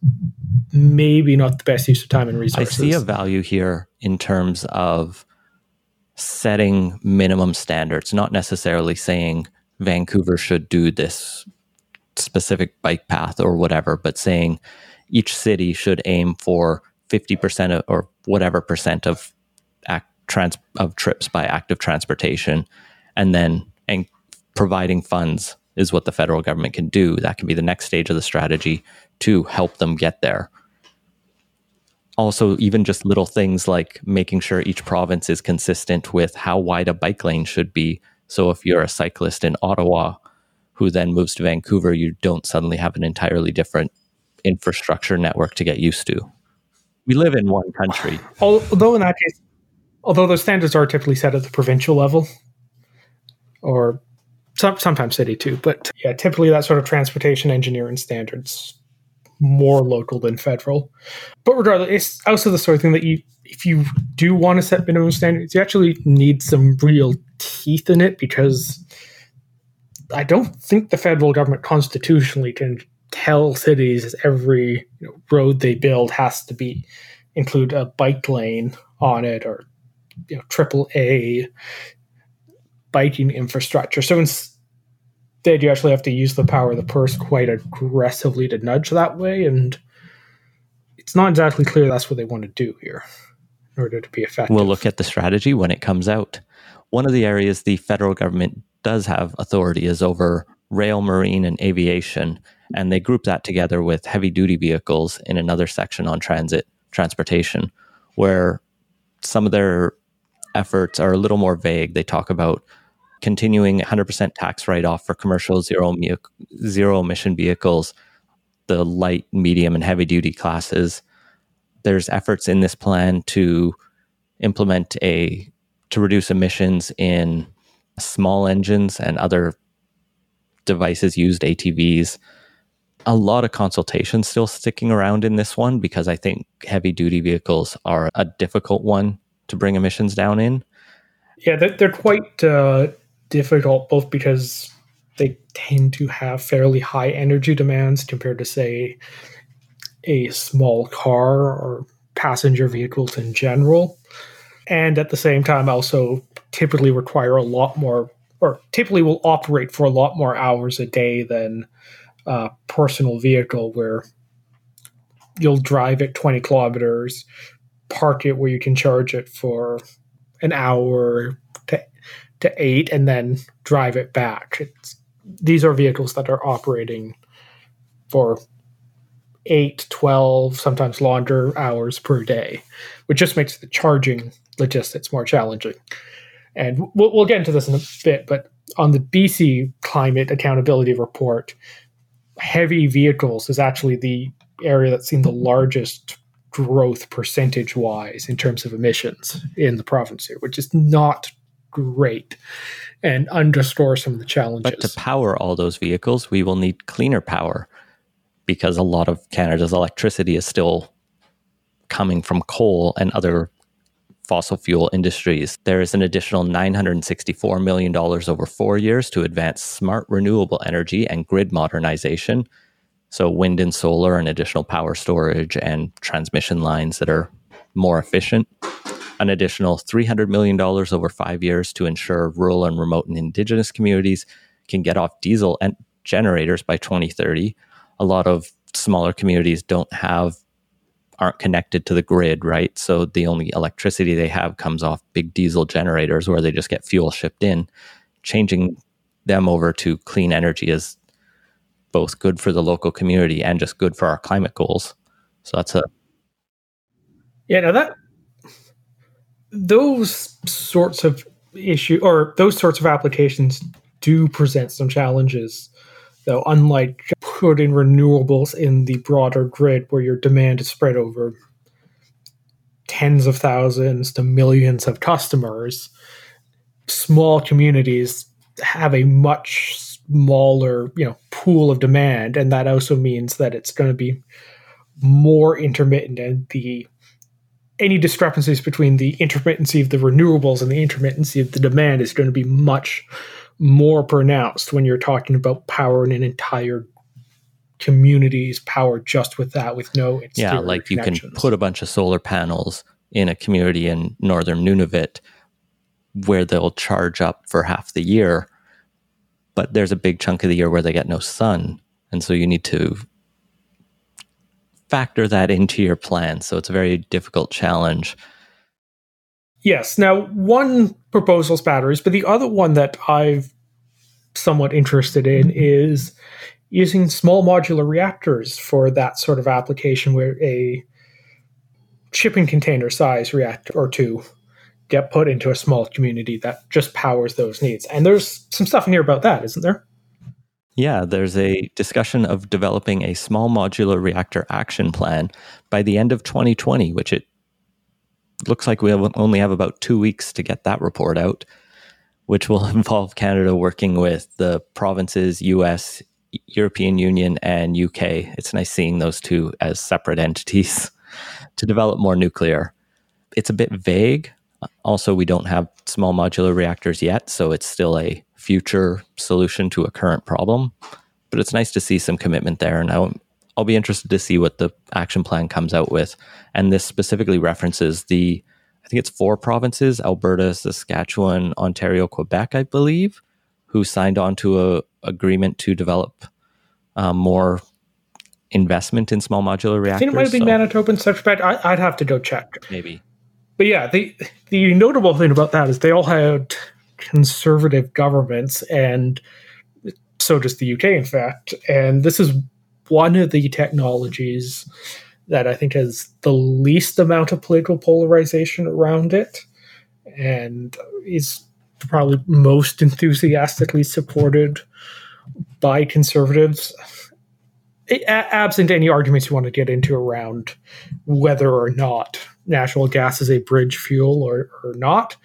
maybe not the best use of time and resources. I see a value here in terms of setting minimum standards, not necessarily saying Vancouver should do this specific bike path or whatever, but saying each city should aim for 50% of, or whatever percent of act, trans, of trips by active transportation and then and providing funds is what the federal government can do that can be the next stage of the strategy to help them get there also even just little things like making sure each province is consistent with how wide a bike lane should be so if you're a cyclist in ottawa who then moves to vancouver you don't suddenly have an entirely different infrastructure network to get used to. We live in one country. Although in that case, although those standards are typically set at the provincial level, or some, sometimes city too, but yeah, typically that sort of transportation engineering standards more local than federal. But regardless, it's also the sort of thing that you, if you do want to set minimum standards, you actually need some real teeth in it because I don't think the federal government constitutionally can tell cities every you know, road they build has to be include a bike lane on it or you know triple A biking infrastructure. So instead, you actually have to use the power of the purse quite aggressively to nudge that way, and it's not exactly clear that's what they want to do here in order to be effective. We'll look at the strategy when it comes out. One of the areas the federal government does have authority is over rail, marine, and aviation. And they group that together with heavy duty vehicles in another section on transit transportation, where some of their efforts are a little more vague. They talk about continuing 100% tax write off for commercial zero, zero emission vehicles, the light, medium, and heavy duty classes. There's efforts in this plan to implement a to reduce emissions in small engines and other devices used, ATVs. A lot of consultation still sticking around in this one because I think heavy duty vehicles are a difficult one to bring emissions down in. Yeah, they're, they're quite uh, difficult both because they tend to have fairly high energy demands compared to, say, a small car or passenger vehicles in general. And at the same time, also typically require a lot more, or typically will operate for a lot more hours a day than a personal vehicle, where you'll drive it 20 kilometers, park it where you can charge it for an hour to, eight, and then drive it back. It's, these are vehicles that are operating for 8, 12, sometimes longer hours per day, which just makes the charging logistics more challenging. And we'll, we'll get into this in a bit, but on the BC Climate Accountability Report, heavy vehicles is actually the area that's seen the largest growth percentage wise in terms of emissions in the province here, which is not great and underscore some of the challenges. But to power all those vehicles, we will need cleaner power because a lot of Canada's electricity is still coming from coal and other fossil fuel industries. There is an additional $964 million over four years to advance smart renewable energy and grid modernization. So, wind and solar and additional power storage and transmission lines that are more efficient. An additional $300 million over five years to ensure rural and remote and indigenous communities can get off diesel and generators by 2030 a lot of smaller communities don't have aren't connected to the grid, right? So the only electricity they have comes off big diesel generators where they just get fuel shipped in. Changing them over to clean energy is both good for the local community and just good for our climate goals. So that's a yeah. Now that those sorts of issue or those sorts of applications do present some challenges though unlike putting renewables in the broader grid where your demand is spread over tens of thousands to millions of customers. Small communities have a much smaller you know pool of demand and that also means that it's going to be more intermittent and the any discrepancies between the intermittency of the renewables and the intermittency of the demand is going to be much more pronounced when you're talking about power in an entire community's power just with that, with no yeah, like you can put a bunch of solar panels in a community in northern Nunavut where they'll charge up for half the year, but there's a big chunk of the year where they get no sun, and so you need to factor that into your plan. So it's a very difficult challenge Yes. Now, one proposal is batteries, but the other one that I've somewhat interested in mm-hmm. is using small modular reactors for that sort of application where a shipping container size reactor or two get put into a small community that just powers those needs. And there's some stuff in here about that, isn't there? Yeah, there's a discussion of developing a small modular reactor action plan by the end of 2020, which it looks like we only have about two weeks to get that report out, which will involve Canada working with the provinces, US, European Union, and UK. It's nice seeing those two as separate entities to develop more nuclear. It's a bit vague. Also, we don't have small modular reactors yet, so it's still a future solution to a current problem. But it's nice to see some commitment there. And I, I'll be interested to see what the action plan comes out with. And this specifically references the, I think it's four provinces Alberta, Saskatchewan, Ontario, Quebec, I believe, who signed on to a agreement to develop um, more investment in small modular reactors. I think it might have been so. Manitoba and such, but I, would have to go check. Maybe. But yeah, the the notable thing about that is they all had conservative governments, and so does the UK, in fact. And this is one of the technologies that I think has the least amount of political polarization around it and is probably most enthusiastically supported by conservatives. Absent any arguments you want to get into around whether or not natural gas is a bridge fuel or, or not.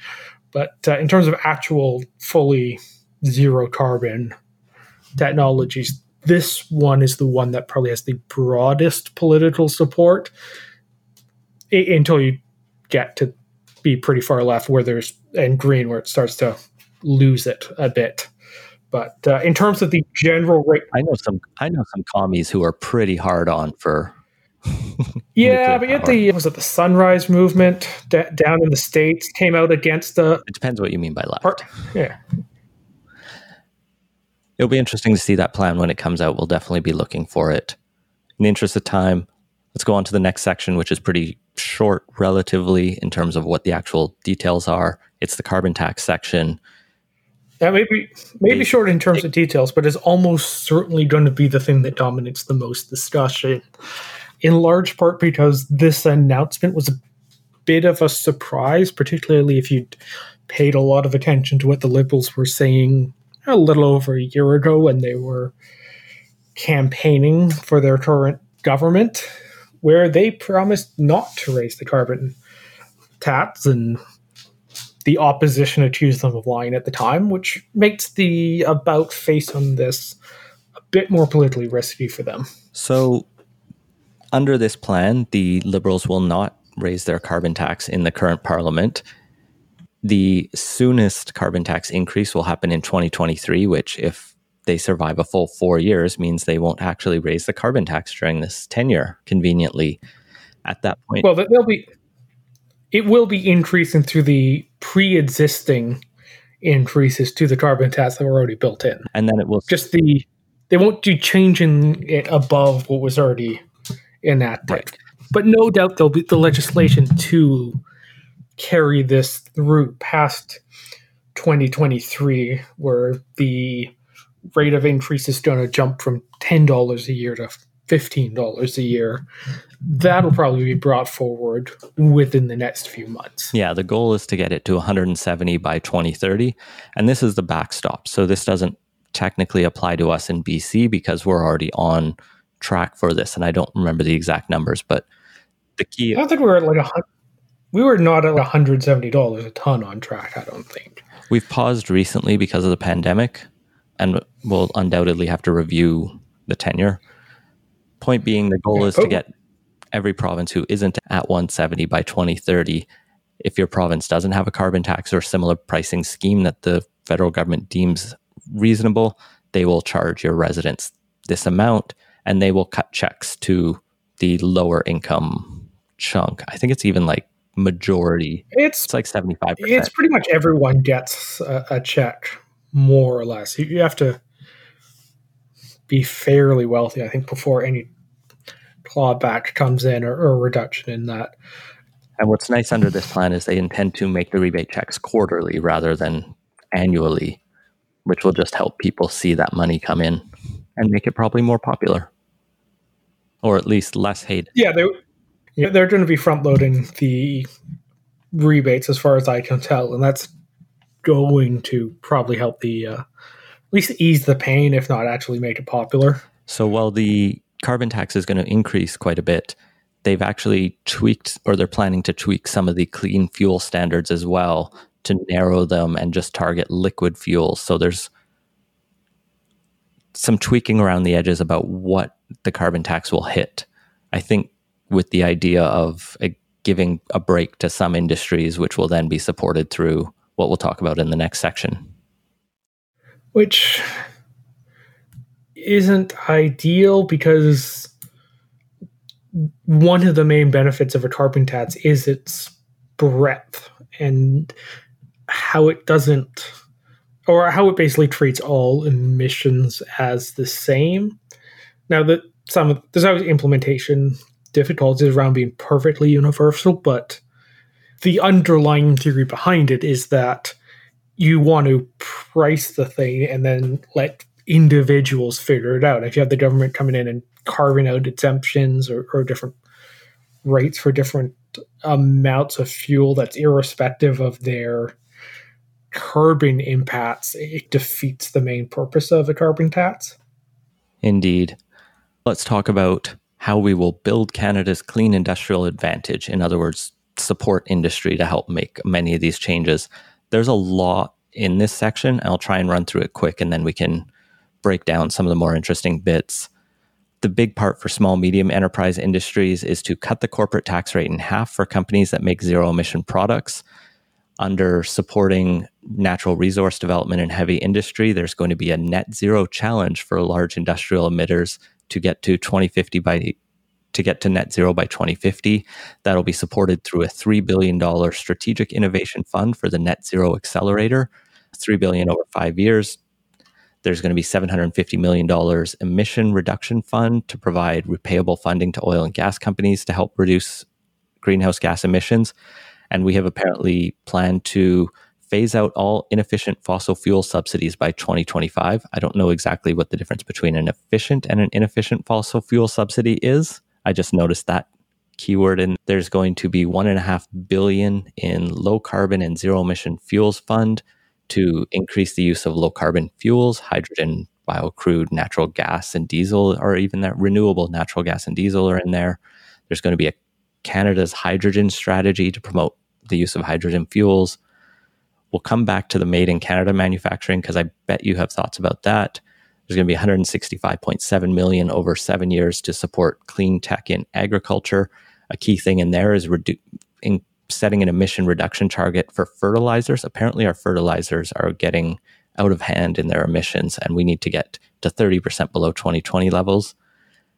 But uh, in terms of actual fully zero carbon technologies, this one is the one that probably has the broadest political support I- until you get to be pretty far left where there's and green where it starts to lose it a bit. But uh, in terms of the general rate, I know some I know some commies who are pretty hard on for. yeah, but yet the was it the Sunrise Movement d- down in the states came out against the. It depends what you mean by left. Part, yeah, it'll be interesting to see that plan when it comes out. We'll definitely be looking for it. In the interest of time, let's go on to the next section, which is pretty short relatively in terms of what the actual details are. It's the carbon tax section. That may be maybe short in terms of details, but is almost certainly going to be the thing that dominates the most discussion. In large part because this announcement was a bit of a surprise, particularly if you'd paid a lot of attention to what the liberals were saying a little over a year ago when they were campaigning for their current government, where they promised not to raise the carbon tax and the opposition accused them of lying at the time, which makes the about face on this a bit more politically risky for them. So, under this plan, the Liberals will not raise their carbon tax in the current parliament. The soonest carbon tax increase will happen in 2023, which, if they survive a full four years, means they won't actually raise the carbon tax during this tenure conveniently. At that point, well, they'll be it will be increasing through the pre-existing increases to the carbon tax that were already built in, and then it will just the they won't do changing it above what was already enacted. Right. But no doubt there'll be the legislation to carry this through past 2023, where the rate of increase is going to jump from ten dollars a year to fifteen dollars a year that'll probably be brought forward within the next few months. Yeah, the goal is to get it to 170 by 2030. And this is the backstop. So this doesn't technically apply to us in BC because we're already on track for this. And I don't remember the exact numbers, but the key. I don't think we were at like a hundred. we were not at $170 a ton on track, I don't think. We've paused recently because of the pandemic and we'll undoubtedly have to review the tenure. Point being, the goal is to oh. get every province who isn't at 170 by 2030, if your province doesn't have a carbon tax or similar pricing scheme that the federal government deems reasonable, they will charge your residents this amount and they will cut checks to the lower income chunk. I think it's even like majority. It's, it's like 75%. It's pretty much everyone gets a, a check, more or less. You, you have to be fairly wealthy, I think, before any clawback comes in or, or a reduction in that. And what's nice under this plan is they intend to make the rebate checks quarterly rather than annually, which will just help people see that money come in and make it probably more popular or at least less hated. Yeah, they, yeah, they're going to be front loading the rebates as far as I can tell, and that's going to probably help the uh, at least ease the pain, if not actually make it popular. So while the carbon tax is going to increase quite a bit. They've actually tweaked, or they're planning to tweak some of the clean fuel standards as well to narrow them and just target liquid fuels. So there's some tweaking around the edges about what the carbon tax will hit. I think with the idea of uh, giving a break to some industries, which will then be supported through what we'll talk about in the next section. Which isn't ideal because one of the main benefits of a carbon tax is its breadth and how it doesn't or how it basically treats all emissions as the same. Now that some there's always implementation difficulties around being perfectly universal, but the underlying theory behind it is that you want to price the thing and then let individuals figure it out. If you have the government coming in and carving out exemptions or, or different rates for different amounts of fuel that's irrespective of their carbon impacts, it defeats the main purpose of a carbon tax. Indeed. Let's talk about how we will build Canada's clean industrial advantage. In other words, support industry to help make many of these changes. There's a lot in this section. I'll try and run through it quick and then we can break down some of the more interesting bits. The big part for small medium enterprise industries is to cut the corporate tax rate in half for companies that make zero emission products. Under supporting natural resource development and heavy industry, there's going to be a net zero challenge for large industrial emitters to get to 2050 by to get to net zero by 2050. That'll be supported through a $3 billion strategic innovation fund for the net zero accelerator, 3 billion over 5 years. There's going to be $750 million emission reduction fund to provide repayable funding to oil and gas companies to help reduce greenhouse gas emissions. And we have apparently planned to phase out all inefficient fossil fuel subsidies by 2025. I don't know exactly what the difference between an efficient and an inefficient fossil fuel subsidy is. I just noticed that keyword and there's going to be one and a half billion in low carbon and zero emission fuels fund to increase the use of low carbon fuels, hydrogen, bio crude, natural gas and diesel, or even that renewable natural gas and diesel are in there. There's going to be a Canada's hydrogen strategy to promote the use of hydrogen fuels. We'll come back to the made in Canada manufacturing because I bet you have thoughts about that. There's going to be 165.7 million over seven years to support clean tech in agriculture. A key thing in there is redu- in setting an emission reduction target for fertilizers. Apparently, our fertilizers are getting out of hand in their emissions, and we need to get to 30% below 2020 levels.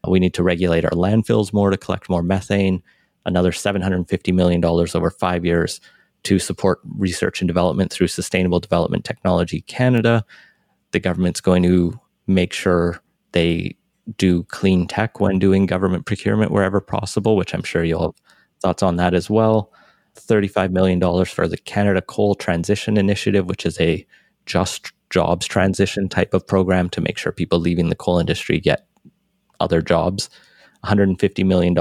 We need to regulate our landfills more to collect more methane another $750 million over five years to support research and development through Sustainable Development Technology Canada. The government's going to make sure they do clean tech when doing government procurement wherever possible, which I'm sure you'll have thoughts on that as well. $35 million for the Canada Coal Transition Initiative, which is a just jobs transition type of program to make sure people leaving the coal industry get other jobs. $150 million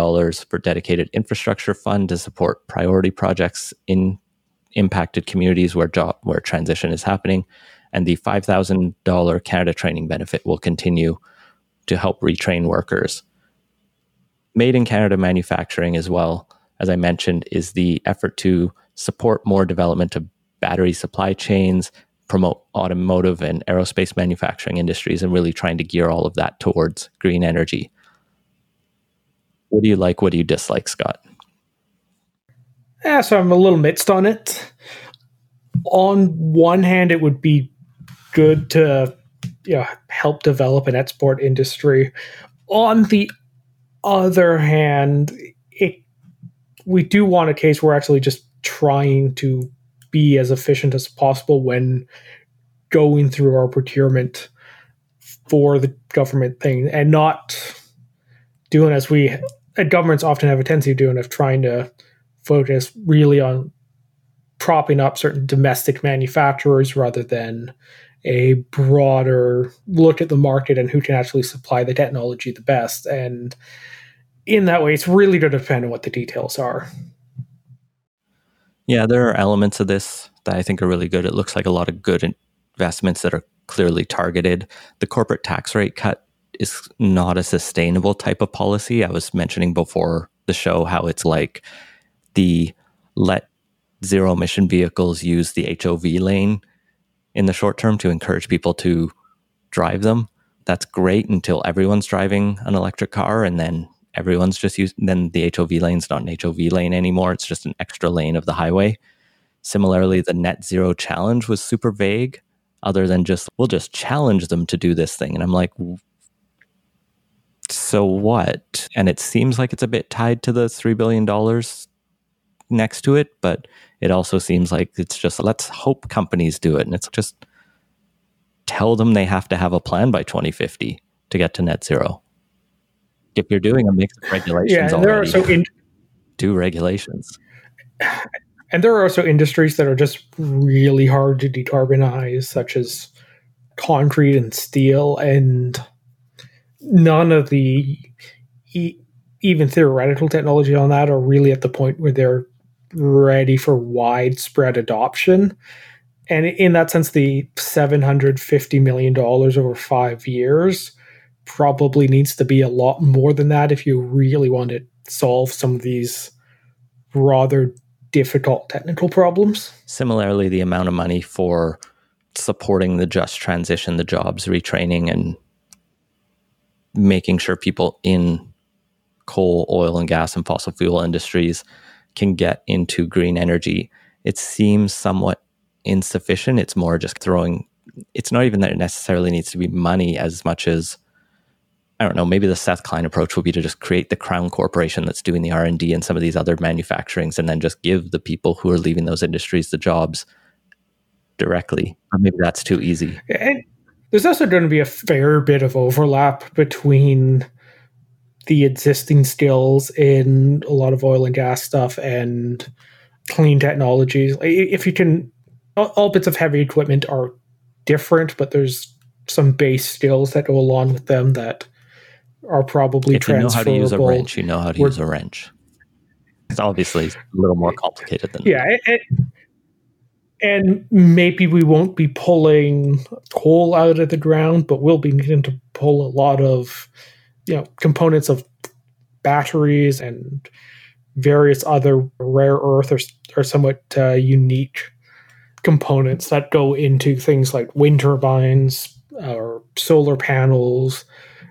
for dedicated infrastructure fund to support priority projects in impacted communities where job where transition is happening. And the $5000 canada training benefit will continue to help retrain workers. Made in canada manufacturing as well as i mentioned is the effort to support more development of battery supply chains promote automotive and aerospace manufacturing industries and really trying to gear all of that towards green energy what do you like? What do you dislike, Scott? Yeah, so I'm a little mixed on it. On one hand, it would be good to you know, help develop an export industry. On the other hand, it we do want a case where we're actually just trying to be as efficient as possible when going through our procurement for the government thing and not doing as we Uh, governments often have a tendency of doing of trying to focus really on propping up certain domestic manufacturers rather than a broader look at the market and who can actually supply the technology the best. And in that way, it's really going to depend on what the details are. Yeah, there are elements of this that I think are really good. It looks like a lot of good investments that are clearly targeted. The corporate tax rate cut is not a sustainable type of policy. I was mentioning before the show how it's like the let zero emission vehicles use the HOV lane in the short term to encourage people to drive them. That's great until everyone's driving an electric car and then everyone's just using then the HOV lane's not an HOV lane anymore. It's just an extra lane of the highway. Similarly, the net zero challenge was super vague, other than just we'll just challenge them to do this thing. And I'm like, so what? And it seems like it's a bit tied to the $3 billion next to it, but it also seems like it's just let's hope companies do it. And it's just tell them they have to have a plan by 2050 to get to net zero. If you're doing a mix of regulations yeah, already, there are so in- do regulations. And there are also industries that are just really hard to decarbonize, such as concrete and steel. And none of the e- even theoretical technology on that are really at the point where they're ready for widespread adoption. And in that sense, the $750 million over five years probably needs to be a lot more than that if you really want to solve some of these rather difficult technical problems. Similarly, the amount of money for supporting the just transition, the jobs retraining, and making sure people in coal, oil, and gas and fossil fuel industries can get into green energy it seems somewhat insufficient. It's more just throwing. It's not even that it necessarily needs to be money as much as I don't know. Maybe the Seth Klein approach would be to just create the crown corporation that's doing the R and some of these other manufacturings, and then just give the people who are leaving those industries the jobs directly. Maybe that's too easy. And there's also going to be a fair bit of overlap between the existing skills in a lot of oil and gas stuff and clean technologies. If you can, all bits of heavy equipment are different, but there's some base skills that go along with them that are probably if you know how to use a wrench, you know how to We're, use a wrench. It's obviously a little more complicated than yeah. It, it, and maybe we won't be pulling coal out of the ground, but we'll be needing to pull a lot of you know components of batteries and various other rare earth or, or somewhat uh, unique components that go into things like wind turbines or solar panels.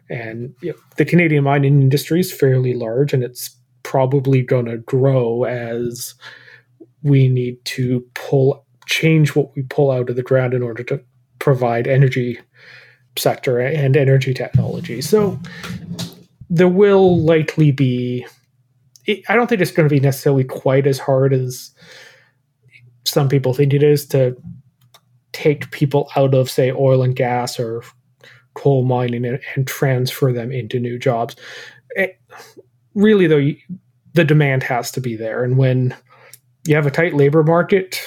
And you know, the canadian mining industry is fairly large and it's probably going to grow as we need to pull change what we pull out of the ground in order to provide energy sector and energy technology. So there will likely be. I don't think it's going to be necessarily quite as hard as some people think it is to take people out of, say, oil and gas or coal mining and, and transfer them into new jobs. It, really, though, the demand has to be there. And when you have a tight labor market,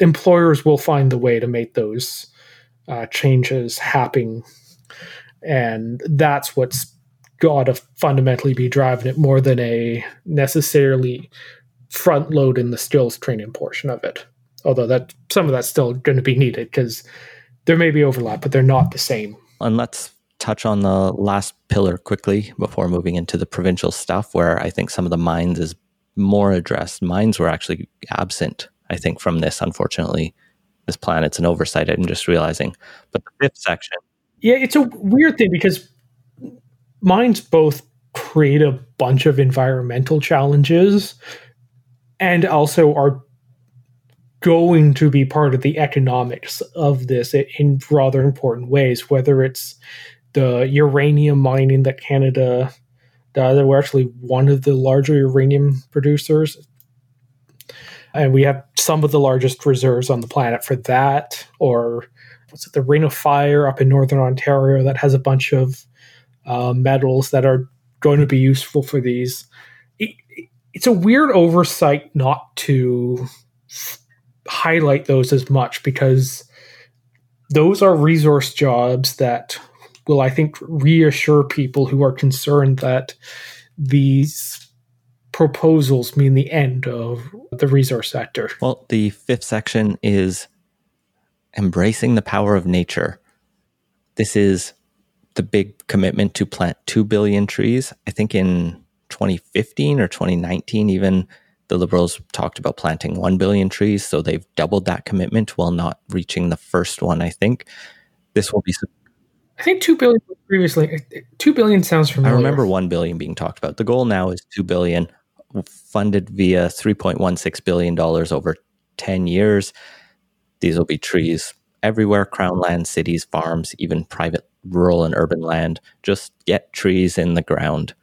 employers will find the way to make those uh, changes happen. And that's what's got to fundamentally be driving it more than a necessarily front load in the skills training portion of it. Although that some of that's still going to be needed because there may be overlap, but they're not the same. And let's touch on the last pillar quickly before moving into the provincial stuff, where I think some of the mines is more addressed. Mines were actually absent I think, from this, unfortunately. This plan, it's an oversight. I'm just realizing. But the fifth section. Yeah, it's a weird thing because mines both create a bunch of environmental challenges and also are going to be part of the economics of this in rather important ways, whether it's the uranium mining that Canada does. We're actually one of the larger uranium producers and we have some of the largest reserves on the planet for that. Or what's it, the Ring of Fire up in northern Ontario that has a bunch of uh, metals that are going to be useful for these. It, it's a weird oversight not to highlight those as much because those are resource jobs that will, I think, reassure people who are concerned that these proposals mean the end of the resource sector? Well, the fifth section is embracing the power of nature. This is the big commitment to plant 2 billion trees. I think in 2015 or 2019, even the Liberals talked about planting 1 billion trees. So they've doubled that commitment while not reaching the first one, I think. This will be. I think 2 billion previously. 2 billion sounds familiar. I remember 1 billion being talked about. The goal now is 2 billion funded via $3.16 billion over 10 years. These will be trees everywhere crown land, cities, farms, even private rural and urban land. Just get trees in the ground.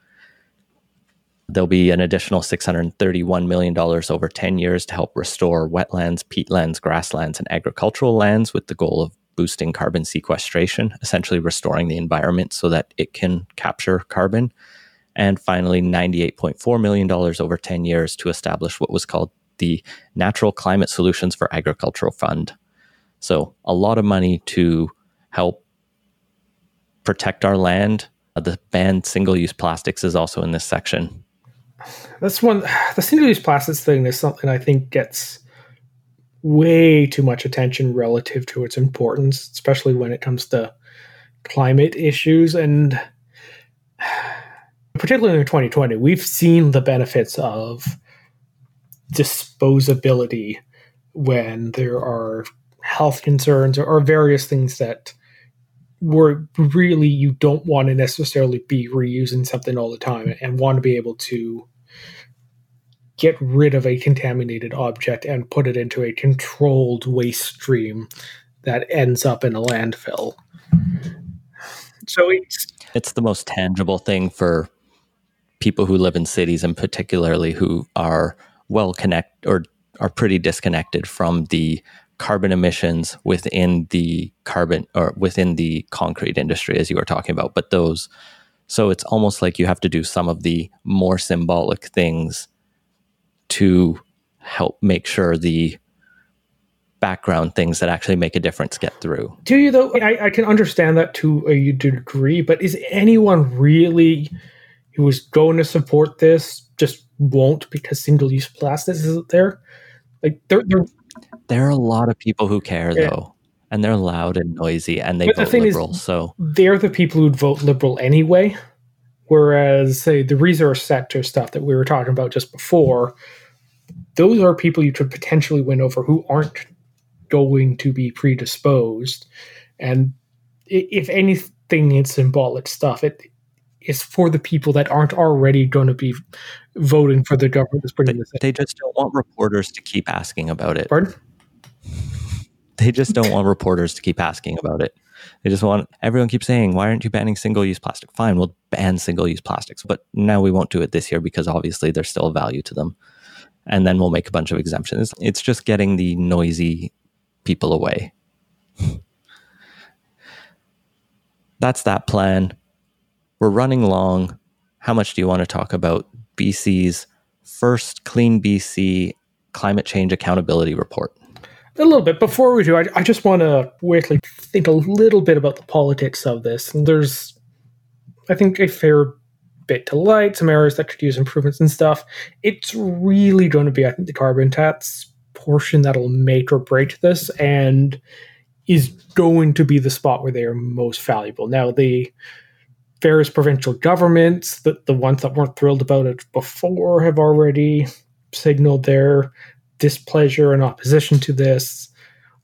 There'll be an additional $631 million over 10 years to help restore wetlands, peatlands, grasslands, and agricultural lands with the goal of boosting carbon sequestration, essentially restoring the environment so that it can capture carbon and finally $98.4 million over 10 years to establish what was called the Natural Climate Solutions for Agricultural Fund. So, a lot of money to help protect our land. Uh, the ban single use plastics is also in this section. That's one, the single use plastics thing is something I think gets way too much attention relative to its importance, especially when it comes to climate issues. And particularly in 2020, we've seen the benefits of disposability when there are health concerns or, various things that were really you don't want to necessarily be reusing something all the time and want to be able to get rid of a contaminated object and put it into a controlled waste stream that ends up in a landfill. So it's it's the most tangible thing for people who live in cities and particularly who are well connect or are pretty disconnected from the carbon emissions within the carbon or within the concrete industry as you were talking about but those so it's almost like you have to do some of the more symbolic things to help make sure the background things that actually make a difference get through. Do you though? I, I can understand that to a degree, but is anyone really who is going to support this just won't because single use plastics isn't there? Like there, there, are a lot of people who care yeah. though, and they're loud and noisy, and they but vote the liberal. Is, so they're the people who'd vote liberal anyway. Whereas, say, the resource sector stuff that we were talking about just before, those are people you could potentially win over who aren't going to be predisposed. And if anything, it's symbolic stuff. It is for the people that aren't already going to be voting for the government that's bringing they, this in. They just don't want reporters to keep asking about it. Pardon? They just don't want reporters to keep asking about it. They just want everyone keeps saying, "Why aren't you banning single-use plastic?" Fine, we'll ban single-use plastics, but now we won't do it this year because obviously there's still a value to them, and then we'll make a bunch of exemptions. It's just getting the noisy people away. That's that plan. We're running long. How much do you want to talk about BC's first Clean BC climate change accountability report? A little bit. Before we do, I, I just want to quickly think a little bit about the politics of this. And there's, I think, a fair bit to light, some areas that could use improvements and stuff. It's really going to be, I think, the carbon tax portion that'll make or break this and is going to be the spot where they are most valuable. Now, the various provincial governments, the, the ones that weren't thrilled about it before, have already signaled their displeasure and opposition to this.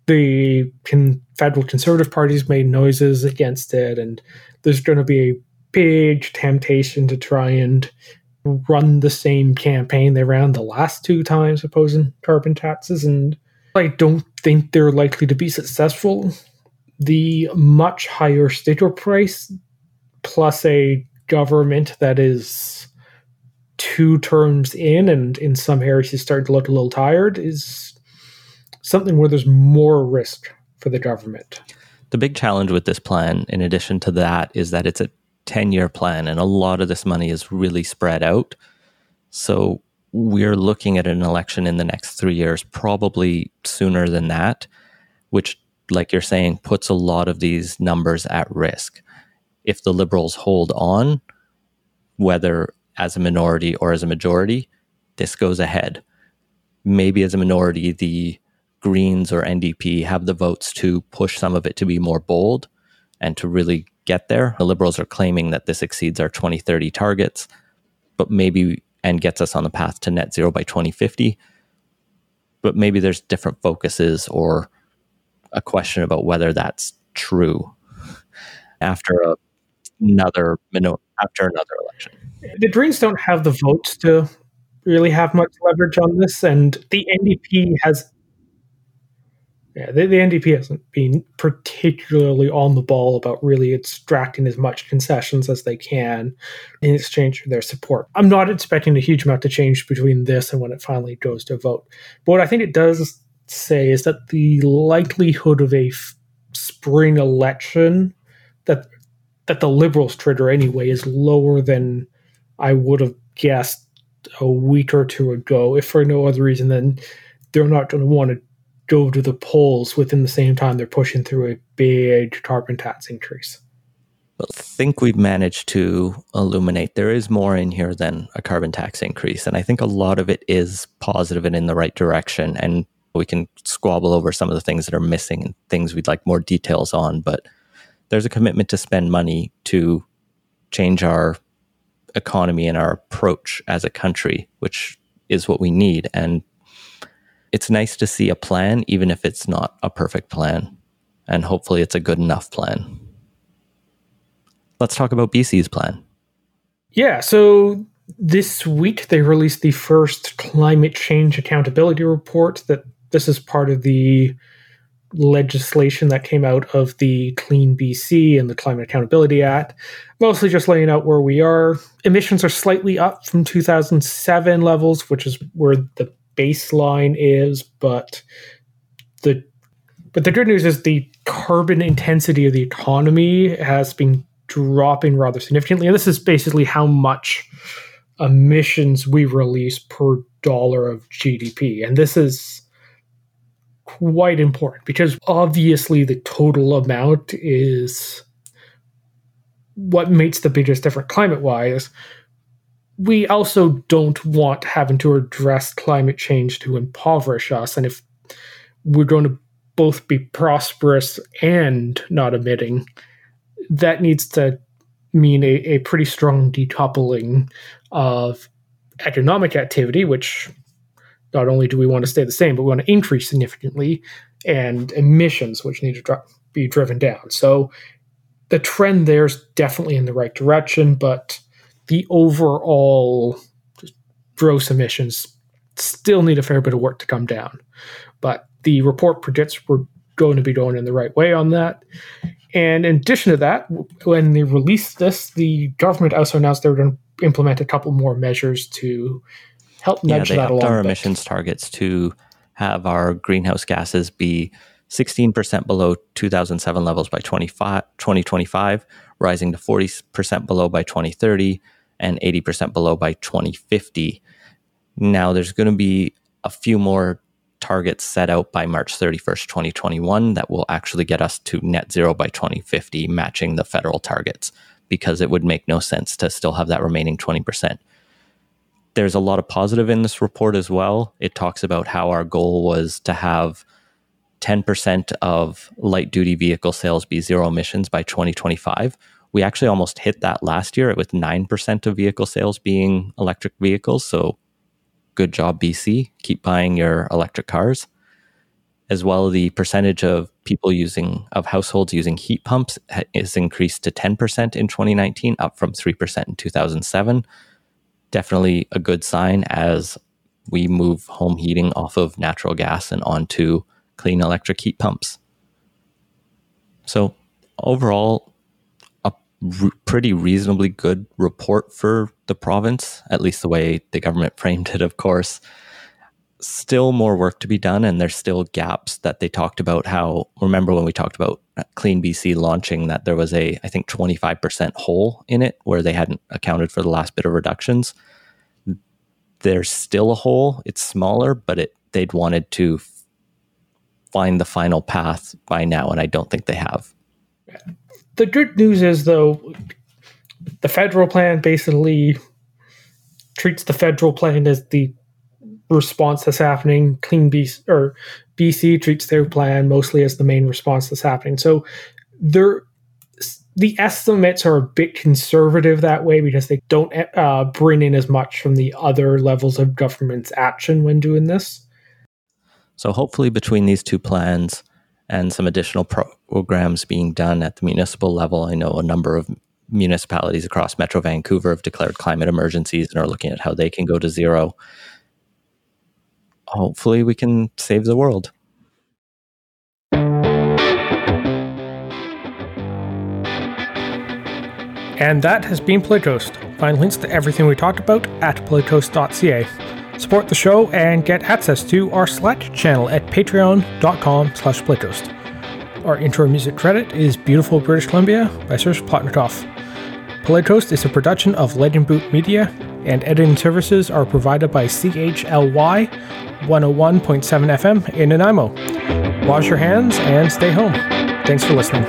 The con- federal conservative parties made noises against it, and there's going to be a big temptation to try and run the same campaign they ran the last two times opposing carbon taxes, and I don't think they're likely to be successful. The much higher sticker price, plus a government that is two terms in and in some areas is starting to look a little tired, is something where there's more risk for the government. The big challenge with this plan, in addition to that, is that it's a 10 year plan, and a lot of this money is really spread out. So we're looking at an election in the next three years, probably sooner than that, which, like you're saying, puts a lot of these numbers at risk. If the Liberals hold on, whether as a minority or as a majority, this goes ahead. Maybe as a minority, the Greens or NDP have the votes to push some of it to be more bold and to really get there. The liberals are claiming that this exceeds our 2030 targets, but maybe and gets us on the path to net zero by 2050. But maybe there's different focuses or a question about whether that's true after a, another after another election. The Greens don't have the votes to really have much leverage on this, and the NDP has yeah, the, the NDP hasn't been particularly on the ball about really extracting as much concessions as they can in exchange for their support. I'm not expecting a huge amount to change between this and when it finally goes to vote. But what I think it does say is that the likelihood of a f- spring election that that the liberals trigger anyway is lower than I would have guessed a week or two ago, if for no other reason than they're not going to want to go to the polls within the same time they're pushing through a big carbon tax increase. I think we've managed to illuminate there is more in here than a carbon tax increase. And I think a lot of it is positive and in the right direction. And we can squabble over some of the things that are missing and things we'd like more details on. But there's a commitment to spend money to change our economy and our approach as a country, which is what we need. And it's nice to see a plan, even if it's not a perfect plan. And hopefully it's a good enough plan. Let's talk about BC's plan. Yeah, so this week they released the first climate change accountability report that this is part of the legislation that came out of the Clean BC and the Climate Accountability Act, mostly just laying out where we are. Emissions are slightly up from 2007 levels, which is where the baseline is, but the but the good news is the carbon intensity of the economy has been dropping rather significantly. And this is basically how much emissions we release per dollar of GDP. And this is quite important because obviously the total amount is what makes the biggest difference climate wise. We also don't want having to address climate change to impoverish us. And if we're going to both be prosperous and not emitting, that needs to mean a, a pretty strong decoupling of economic activity, which not only do we want to stay the same, but we want to increase significantly, and emissions, which need to dr- be driven down. So the trend there is definitely in the right direction, but the overall gross emissions still need a fair bit of work to come down. But the report predicts we're going to be going in the right way on that. And in addition to that, when they released this, the government also announced they were going to implement a couple more measures to help nudge yeah, they that along. our emissions targets to have our greenhouse gases be 16% below 2007 levels by 2025, rising to 40% below by 2030 and 80% below by 2050. Now, there's going to be a few more targets set out by March 31st, 2021, that will actually get us to net zero by 2050, matching the federal targets, because it would make no sense to still have that remaining 20%. There's a lot of positive in this report as well. It talks about how our goal was to have 10% of light duty vehicle sales be zero emissions by 2025. We actually almost hit that last year with 9% of vehicle sales being electric vehicles. So good job, BC. Keep buying your electric cars. As well, the percentage of people using, of households using heat pumps ha- is increased to 10% in 2019, up from 3% in 2007. Definitely a good sign as we move home heating off of natural gas and onto clean electric heat pumps. So, overall, a r- pretty reasonably good report for the province, at least the way the government framed it, of course. Still more work to be done, and there's still gaps that they talked about. How remember when we talked about Clean BC launching that there was a, I think, 25% hole in it where they hadn't accounted for the last bit of reductions. There's still a hole. It's smaller, but it they'd wanted to find the final path by now, and I don't think they have. The good news is, though, the federal plan basically treats the federal plan as the response that's happening. Clean BC or BC treats their plan mostly as the main response that's happening. So there, the estimates are a bit conservative that way because they don't uh, bring in as much from the other levels of government's action when doing this. So hopefully, between these two plans and some additional pro- programs being done at the municipal level, I know a number of municipalities across Metro Vancouver have declared climate emergencies and are looking at how they can go to zero. Hopefully, we can save the world. And that has been Politicoast. Find links to everything we talked about at politicoast.ca. Support the show and get access to our Slack channel at patreon.com slash politicoast. Our intro music credit is Beautiful British Columbia by Serge Plotnikov. Politicoast is a production of Leg-in-Boot Media, and editing services are provided by CHLY 101.7 FM in Nanaimo. Wash your hands and stay home. Thanks for listening.